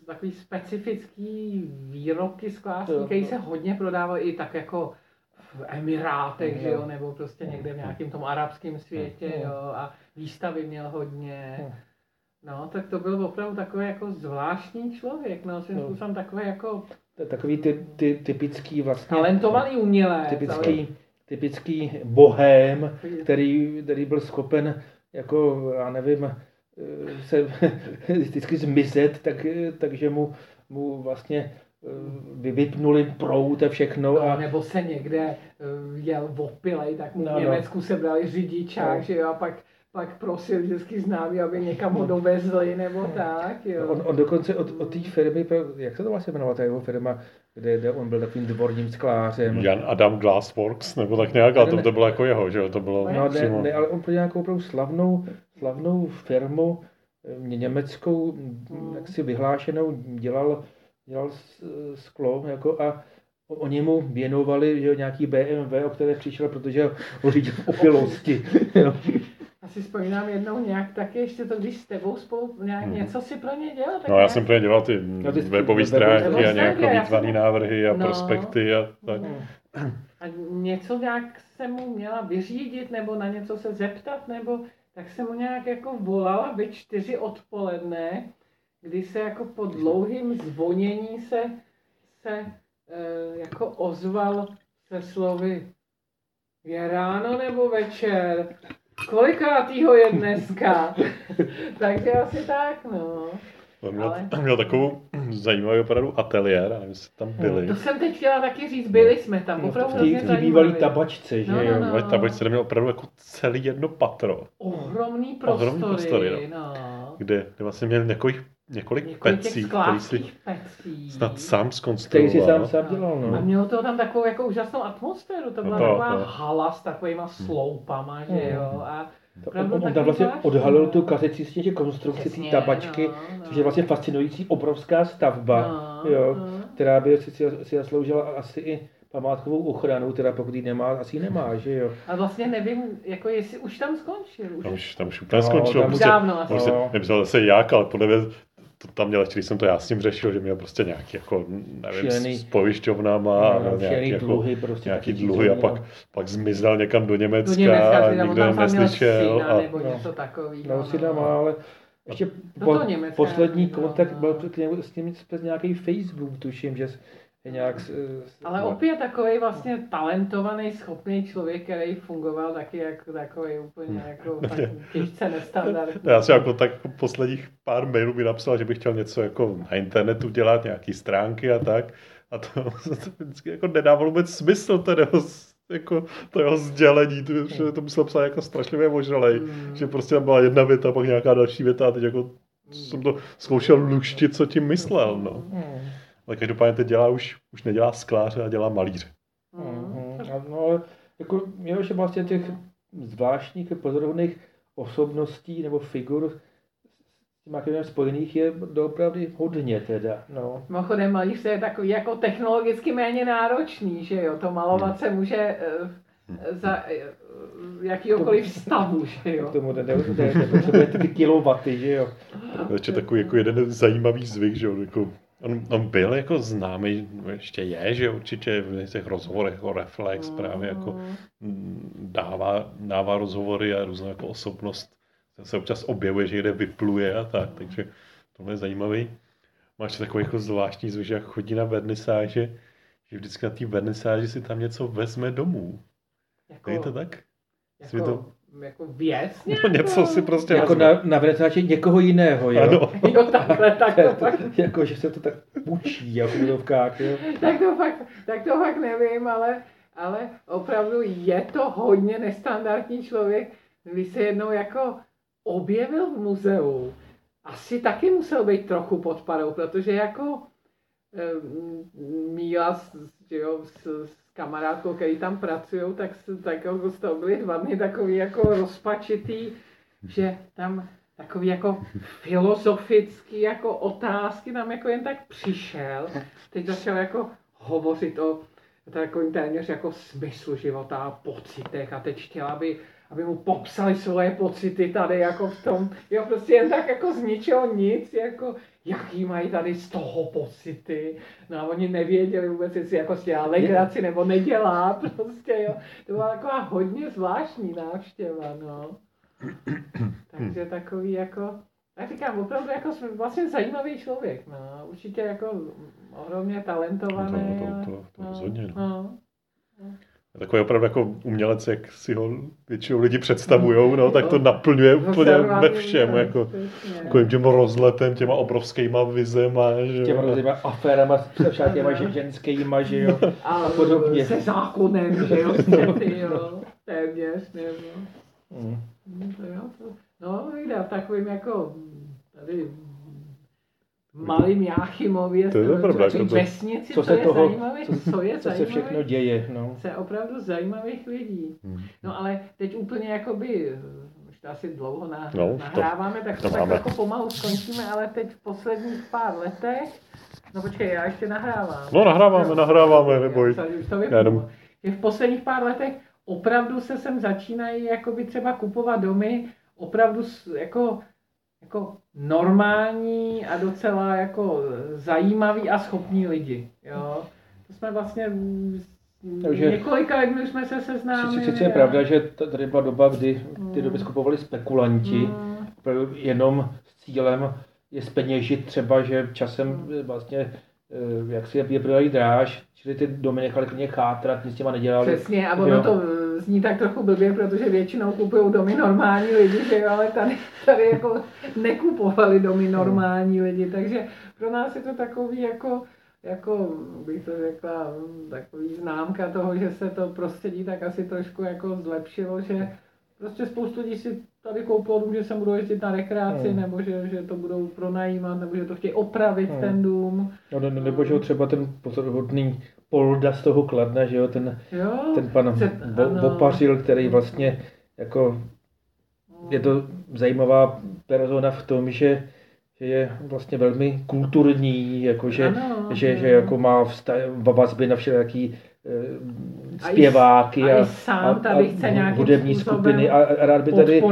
takový specifický výrobky sklářský, který se hodně prodával i tak jako v Emirátech, že jo, nebo prostě někde v nějakém tom arabském světě, jo, a výstavy měl hodně. No, tak to byl opravdu takový jako zvláštní člověk, no, svým no. způsobem takový jako... Takový ty, ty, typický vlastně... Talentovaný umělec. Typický, ale... typický bohém, který, který byl schopen jako, já nevím, eh, se vždycky zmizet, tak, takže mu, mu vlastně eh, vypnuli prout a všechno. No, a... nebo se někde eh, jel v opilej, tak mu no, v no. Německu no. se brali řidičák, no. že jo, a pak pak prosil vždycky známý, aby někam ho dovezli nebo tak. Jo. On, on dokonce od, od té firmy, jak se to vlastně jmenovala ta jeho firma, kde, kde on byl takovým dvorním sklářem. Jan Adam Glassworks, nebo tak nějak, ale to, to bylo jako jeho, že jo? To bylo no, ne, ne, ale on pro nějakou opravdu slavnou, slavnou firmu eh, německou, hmm. jaksi vyhlášenou, dělal, dělal sklo, jako a oni mu věnovali že jo, nějaký BMW, o které přišel, protože ho řídil v opilosti. jo. Já si vzpomínám jednou nějak taky, ještě to, když s tebou spolu nějak Mhm. něco si pro ně dělal. Tak No já nějak- jsem pro ně dělal ty No, ty webové stránky a nějaké já výtvarné jsem- návrhy a No. prospekty a tak. Hmm. A něco nějak jsem mu měla vyřídit, nebo na něco se zeptat, nebo tak jsem mu nějak jako volala ve čtyři odpoledne, kdy se jako po dlouhým zvonění se, se e, jako ozval se slovy je ráno nebo večer, kolikátýho je dneska. Takže asi tak, no. On měl, Ale- měl takovou zajímavou opravdu ateliér, a nevím, jestli tam byli. To jsem teď chtěla taky říct, byli jsme tam, opravdu v té- hrozně v té bývalý tabačce, že No, no, jo. no. Ale ta se měl opravdu jako celý jedno patro, Ohromný prostory, Ohromný prostory, no. kde, kde vlastně měl několik, několik, Několik těch pecí, který si pecí. snad sám Který skonstruoval. si sám sám dělal, A no. mělo to tam takovou jako úžasnou atmosféru, to byla to, taková to. hala s takovýma sloupama, že jo, a To On, on tam vlastně zvláštní, odhalil no. tu klasicistě konstrukci té tabačky, no, no. což je vlastně fascinující obrovská stavba, No, jo, no. která by si, si, si zasloužila asi i památkovou ochranu, teda pokud ji nemá, asi ji nemá, že jo. A vlastně nevím, jako jestli už tam skončil. Už. Tam už, tam už úplně No, skončilo. tam Prostě, dávno asi. prostě, No. nemyslel zase jak, ale podle mě to tam měl, když jsem to já s ním řešil, že měl prostě nějaký, jako, nevím, Šílený- s pojišťovnama, No, nějaký, šílený jako, dluhy, prostě nějaký dluhy a pak, no. pak zmizel někam do Německa, Do Německa, a nikdo tam ho neslyšel. syna, A, nebo No. něco takového. No, si tam má, ale ještě po, Německa poslední nějaký, no, kontakt no. byl němu, s ním přes nějaký Facebook, tuším, že je nějak... Ale no. opět takový vlastně talentovaný, schopný člověk, který fungoval taky jako takový úplně jako tak těžce nestandardní. Já si jako tak posledních pár mailů mi napsal, že bych chtěl něco jako na internetu dělat, nějaký stránky a tak. A to, to vždycky jako nedávalo vůbec smysl, ten jeho, jako, to jeho sdělení, to, že to musel psát jako strašlivě ožralej, Mm. že prostě tam byla jedna věta, pak nějaká další věta a teď jako jsem to zkoušel luštit, co tím myslel, no. Hmm. Ale každopádně teď dělá už, už nedělá skláře a dělá malíře. Mm. Mhm. A No, ale jako, jo, že vlastně těch zvláštních pozorovných osobností nebo figur s tím akademiem spojených je doopravdy hodně teda, no. Mimochodem malíř je takový jako technologicky méně náročný, že jo, to malovat se může eh, za eh, jakýhokoliv stavu, že K jo. tomu ne- ne- nepotřebujete ty kilowaty, že jo. To je ještě takový jako jeden zajímavý zvyk, že jo, jako On, on byl jako známý, ještě je, že určitě v těch rozhovorech jako Reflex právě jako mm, dává, dává rozhovory a různou jako osobnost se občas objevuje, že někde vypluje a tak, takže tohle je zajímavý. Máš takový jako zvláštní zvyk, že jak chodí na vernisáže, že vždycky na té vernisáži si tam něco vezme domů. Jako, Je to tak? Jsi mi jako, věc No, něco si prostě Jako na, na někoho jiného, jo. Ano. Jo, takhle, tak to fakt, jako, že se to tak učí, jako v údovkách, jo. tak to fakt, tak to fakt nevím, ale, ale opravdu je to hodně nestandardní člověk, když se jednou jako objevil v muzeu. Asi taky musel být trochu pod parou, protože jako eh, Míla s, že jo, s, s kamarádkou, který tam pracují, tak, tak jako z toho byli dva dny takový jako rozpačitý, že tam takový jako filozofický jako otázky tam jako jen tak přišel. Teď začal jako hovořit o takovým téměř jako smyslu života a pocitech a teď chtěl, aby, aby mu popsali svoje pocity tady jako v tom, jo prostě jen tak jako z ničeho nic, jako jaký mají tady z toho pocity. No a oni nevěděli vůbec, jestli jako si dělá legraci nebo nedělá prostě, jo. To byla taková hodně zvláštní návštěva, no. Takže takový jako, já říkám, opravdu jako vlastně zajímavý člověk, no. Určitě jako ohromně talentovaný. No to- to- to- to no, rozhodně, no. no. Takový opravdu jako umělec, jak si ho většinou lidi představujou, no, tak to naplňuje No, úplně ve všem, jako takovým tím rozletem, těma obrovskýma vizema, že Těma různýma aférama se však těma že- ženskýma, že jo. A podobně. se zákonem, že jo, téměř, nebo. Mm. To jo, to, no, jde v takovým jako tady malým Jáchymově, To je pravda, jako to- vesnici, co co se je toho- zajímavých, co- co je Co se všechno děje, no. je opravdu zajímavých lidí. Hmm. No ale teď úplně jakoby, už to asi dlouho na, No, to- nahráváme, tak to to tak máme. jako pomalu skončíme, ale teď v posledních pár letech No počkej, já ještě nahrávám. No nahráváme, Jo. nahráváme, neboj. Už to vypnu. Že v posledních pár letech opravdu se sem začínají jakoby třeba kupovat domy opravdu jako, jako normální a docela jako zajímavý a schopní lidi. Jo? To jsme vlastně mm, Takže- několika lidmi jsme se seznámili. Sice je pravda, že tady byla doba, kdy ty doby skupovali spekulanti, Mm. jenom s cílem je speněžit třeba, že časem eh, vlastně eh, jak si je prodají dráž, čili ty domy nechali klidně chátrat, nic s těma nedělali. Přesně, a ono to zní tak trochu blbě, protože většinou kupují domy normální lidi, že jo, ale tady, tady jako nekupovali domy normální lidi, takže pro nás je to takový jako, jako bych to řekla, takový známka toho, že se to prostředí tak asi trošku jako zlepšilo, že prostě spoustu lidí si tady koupilo dům, že se budou jezdit na rekreaci, Hmm. nebo že, že to budou pronajímat, nebo že to chtějí opravit Hmm. ten dům. No, ne- ne- nebo že třeba ten pozoruhodný Polda z toho Kladna, že jo, ten, Jo, ten pan se- Bo- ano. Bopařil, který vlastně jako je to zajímavá persona v tom, že, že je vlastně velmi kulturní, jakože, Ano, že, ano. že jako má vazby na všelijaký eh, A i- zpěváky a a, tady chce nějakým hudební skupiny a, a rád by tady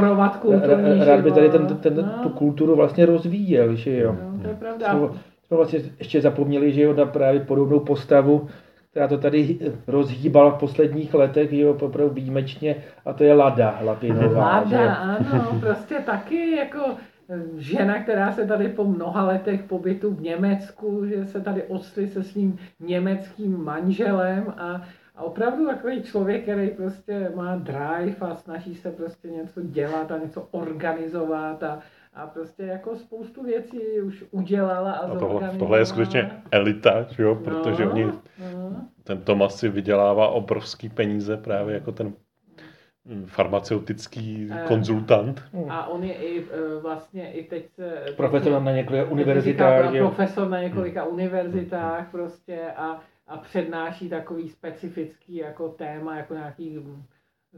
rád by tady ten, ten, no, tu kulturu vlastně rozvíjel, že jo. no, to je pravda. Jsme, jsme vlastně ještě zapomněli, že jo, na právě podobnou postavu, která to tady rozhýbala v posledních letech, že jo, opravdu výjimečně, a to je Lada Lapinová. že jo. Mláda, ano, prostě taky jako eh, žena, která se tady po mnoha letech pobytu v Německu, že se tady ostli se svým německým manželem a, a opravdu takový člověk, který prostě má drive a snaží se prostě něco dělat a něco organizovat a, a prostě jako spoustu věcí už udělala a, A tohle, zorganizovala. tohle je skutečně elita, že jo, protože no, oni, no. ten Tomas si vydělává obrovský peníze právě jako ten farmaceutický Eh. konzultant. A on je i e, vlastně i teď se... Profesor na několika univerzitách, profesor na několika univerzitách prostě a, a přednáší takový specifický jako téma, jako nějaký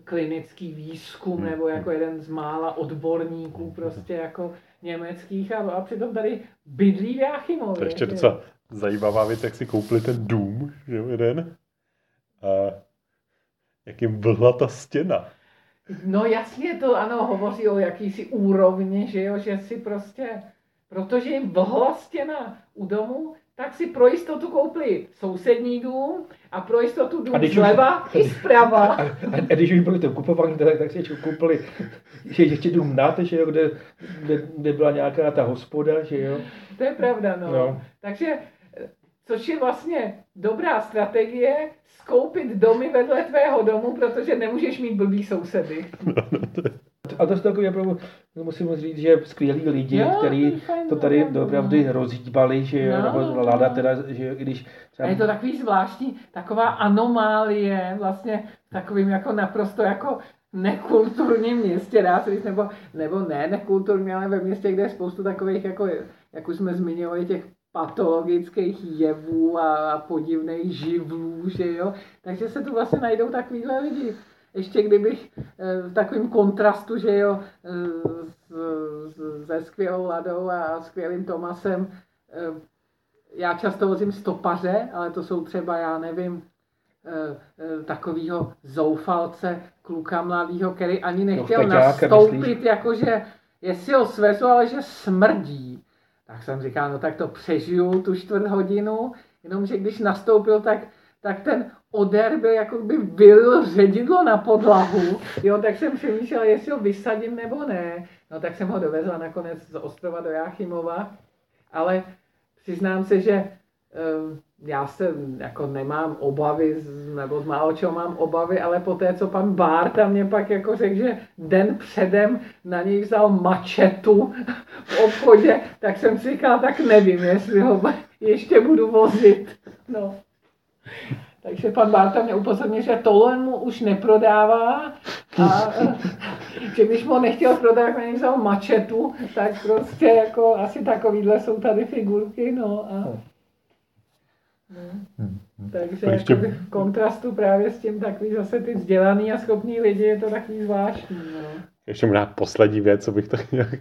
klinický výzkum Hmm. nebo jako jeden z mála odborníků prostě jako německých a, a přitom tady bydlí v Jáchymově. To je ještě docela zajímavá věc, jak si koupili ten dům, že jo, jeden. A jak jim vlhla ta stěna. No jasně to ano, hovoří o jakýsi úrovni, že jo, že si prostě, protože jim vlhla stěna u domu, tak si pro jistotu koupili sousední dům a pro jistotu A dům když už- zleva i zprava. A, a, a když už byli to kupovaní, tak, tak si ještě koupili že ještě dům nad, že jo, kde, kde, kde, byla nějaká ta hospoda, že jo. To je pravda, no. No. Takže, což je vlastně dobrá strategie, skoupit domy vedle tvého domu, protože nemůžeš mít blbý sousedy. A to jsou takové opravdu, musím říct, že skvělí lidi, Jo, kteří to je tady opravdu, no. rozhýbali, že jo, No, nebo no. Lada teda, že jo, když A třeba je to takový zvláštní, taková anomálie, vlastně takovým jako naprosto jako nekulturním městě, dá se říct, nebo, nebo ne nekulturní, ale ve městě, kde je spoustu takových, jako, jak už jsme zmiňovali, těch patologických jevů a, a podivných živlů, že jo. Takže se tu vlastně najdou takovýhle lidi. Ještě kdybych eh, v takovém kontrastu, že jo, eh, se skvělou Ladou a skvělým Tomasem, eh, já často vozím stopaře, ale to jsou třeba, já nevím, takovýho zoufalce, kluka mladýho, který ani nechtěl feťáka, nastoupit, myslíš? jakože jestli ho svezu, ale že smrdí. Tak jsem říkal, no tak to přežiju tu čtvrt hodinu, jenomže když nastoupil, tak, tak ten oder byl jako by vylil ředidlo na podlahu, jo, tak jsem přemýšlel, jestli ho vysadím nebo ne. No tak jsem ho dovezla nakonec z Ostrova do Jáchymova, ale přiznám se, že eh, já se jako nemám obavy, z- nebo z málo čeho mám obavy, ale po té, co pan Bárta mě pak jako řekl, že den předem na něj vzal mačetu v obchodě, tak jsem si říkal, tak nevím, jestli ho ještě budu vozit. No. Takže pan Bárta mě upozornil, že tohle mu už neprodává a že když mu nechtěl prodat, tak na něj vzal mačetu, tak prostě jako asi takovýhle jsou tady figurky, no a no. Takže A ještě- ještě... v kontrastu právě s tím takový zase ty vzdělaný a schopný lidi je to takový zvláštní, no. Ještě možná poslední věc, co bych tak nějak,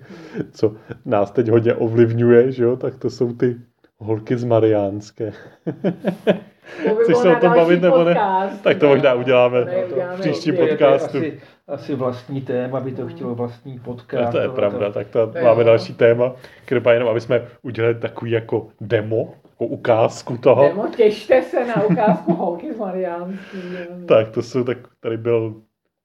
co nás teď hodně ovlivňuje, že jo, tak to jsou ty Holky z Mariánské. To by Chceš se o tom bavit, nebo ne? podcast. Tak to možná uděláme Ne, v uděláme příštím opět. podcastu. To je asi, asi vlastní téma, by to chtělo vlastní podcast. No, to je pravda, tak to máme další téma. Každopádně jenom, aby jsme udělali takový jako demo, jako ukázku toho. Nemo, těšte se na ukázku holky z Mariánský. Tak to jsou, tak tady byl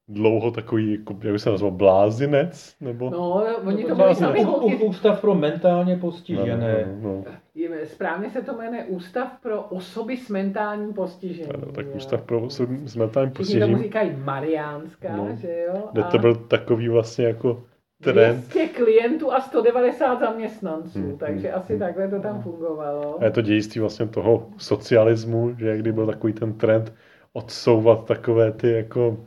dlouho takový, jako, jak by se nazval, blázinec, nebo? No, oni to byli vlastně sami holky. Ústav pro mentálně no, postižené. no, no. Je- Správně se to jmenuje Ústav pro osoby s mentálním postižením. Ano, tak jo. ústav pro osoby s mentálním Všichni tomu postižením, říkají Mariánská, No. že jo? kde A to byl takový vlastně jako trend. 200 klientů a 190 zaměstnanců, Hmm, takže hmm, asi hmm. takhle to tam fungovalo. A je to dějství vlastně toho socialismu, že kdy byl takový ten trend odsouvat takové ty jako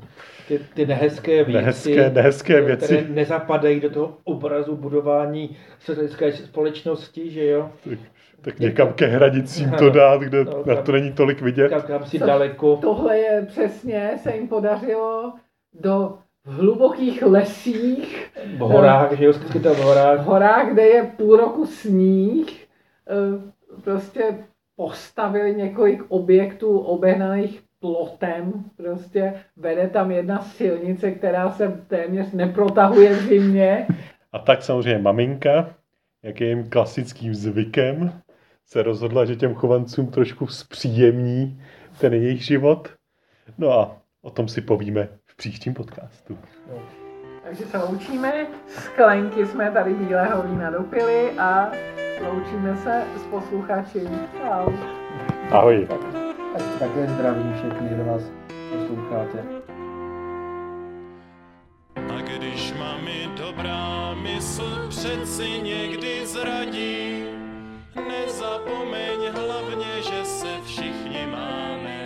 Ty, ty nehezké věci, nehezké, nehezké které věci. nezapadají do toho obrazu budování socialistické společnosti, že jo? Tak někam ke hranicím to dát, kde No, na tam- to není tolik vidět. Kam, kam si Což daleko. Tohle je přesně, se jim podařilo do hlubokých lesích, V horách, že jo? Tam v v horách. horách, kde je půl roku sníh, eh, prostě postavili několik objektů obehnaných plotem, prostě vede tam jedna silnice, která se téměř neprotahuje v zimě. A tak samozřejmě maminka, jak je jim klasickým zvykem, se rozhodla, že těm chovancům trošku zpříjemní ten jejich život. No a o tom si povíme v příštím podcastu. Takže se loučíme, sklenky jsme tady bílého vína dopili a loučíme se s posluchači. Čau. Ahoj. Tak, tak, takhle zdravím všechny, kdo vás posloucháte. A když mami dobrá mysl přeci někdy zradí, nezapomeň hlavně, že se všichni máme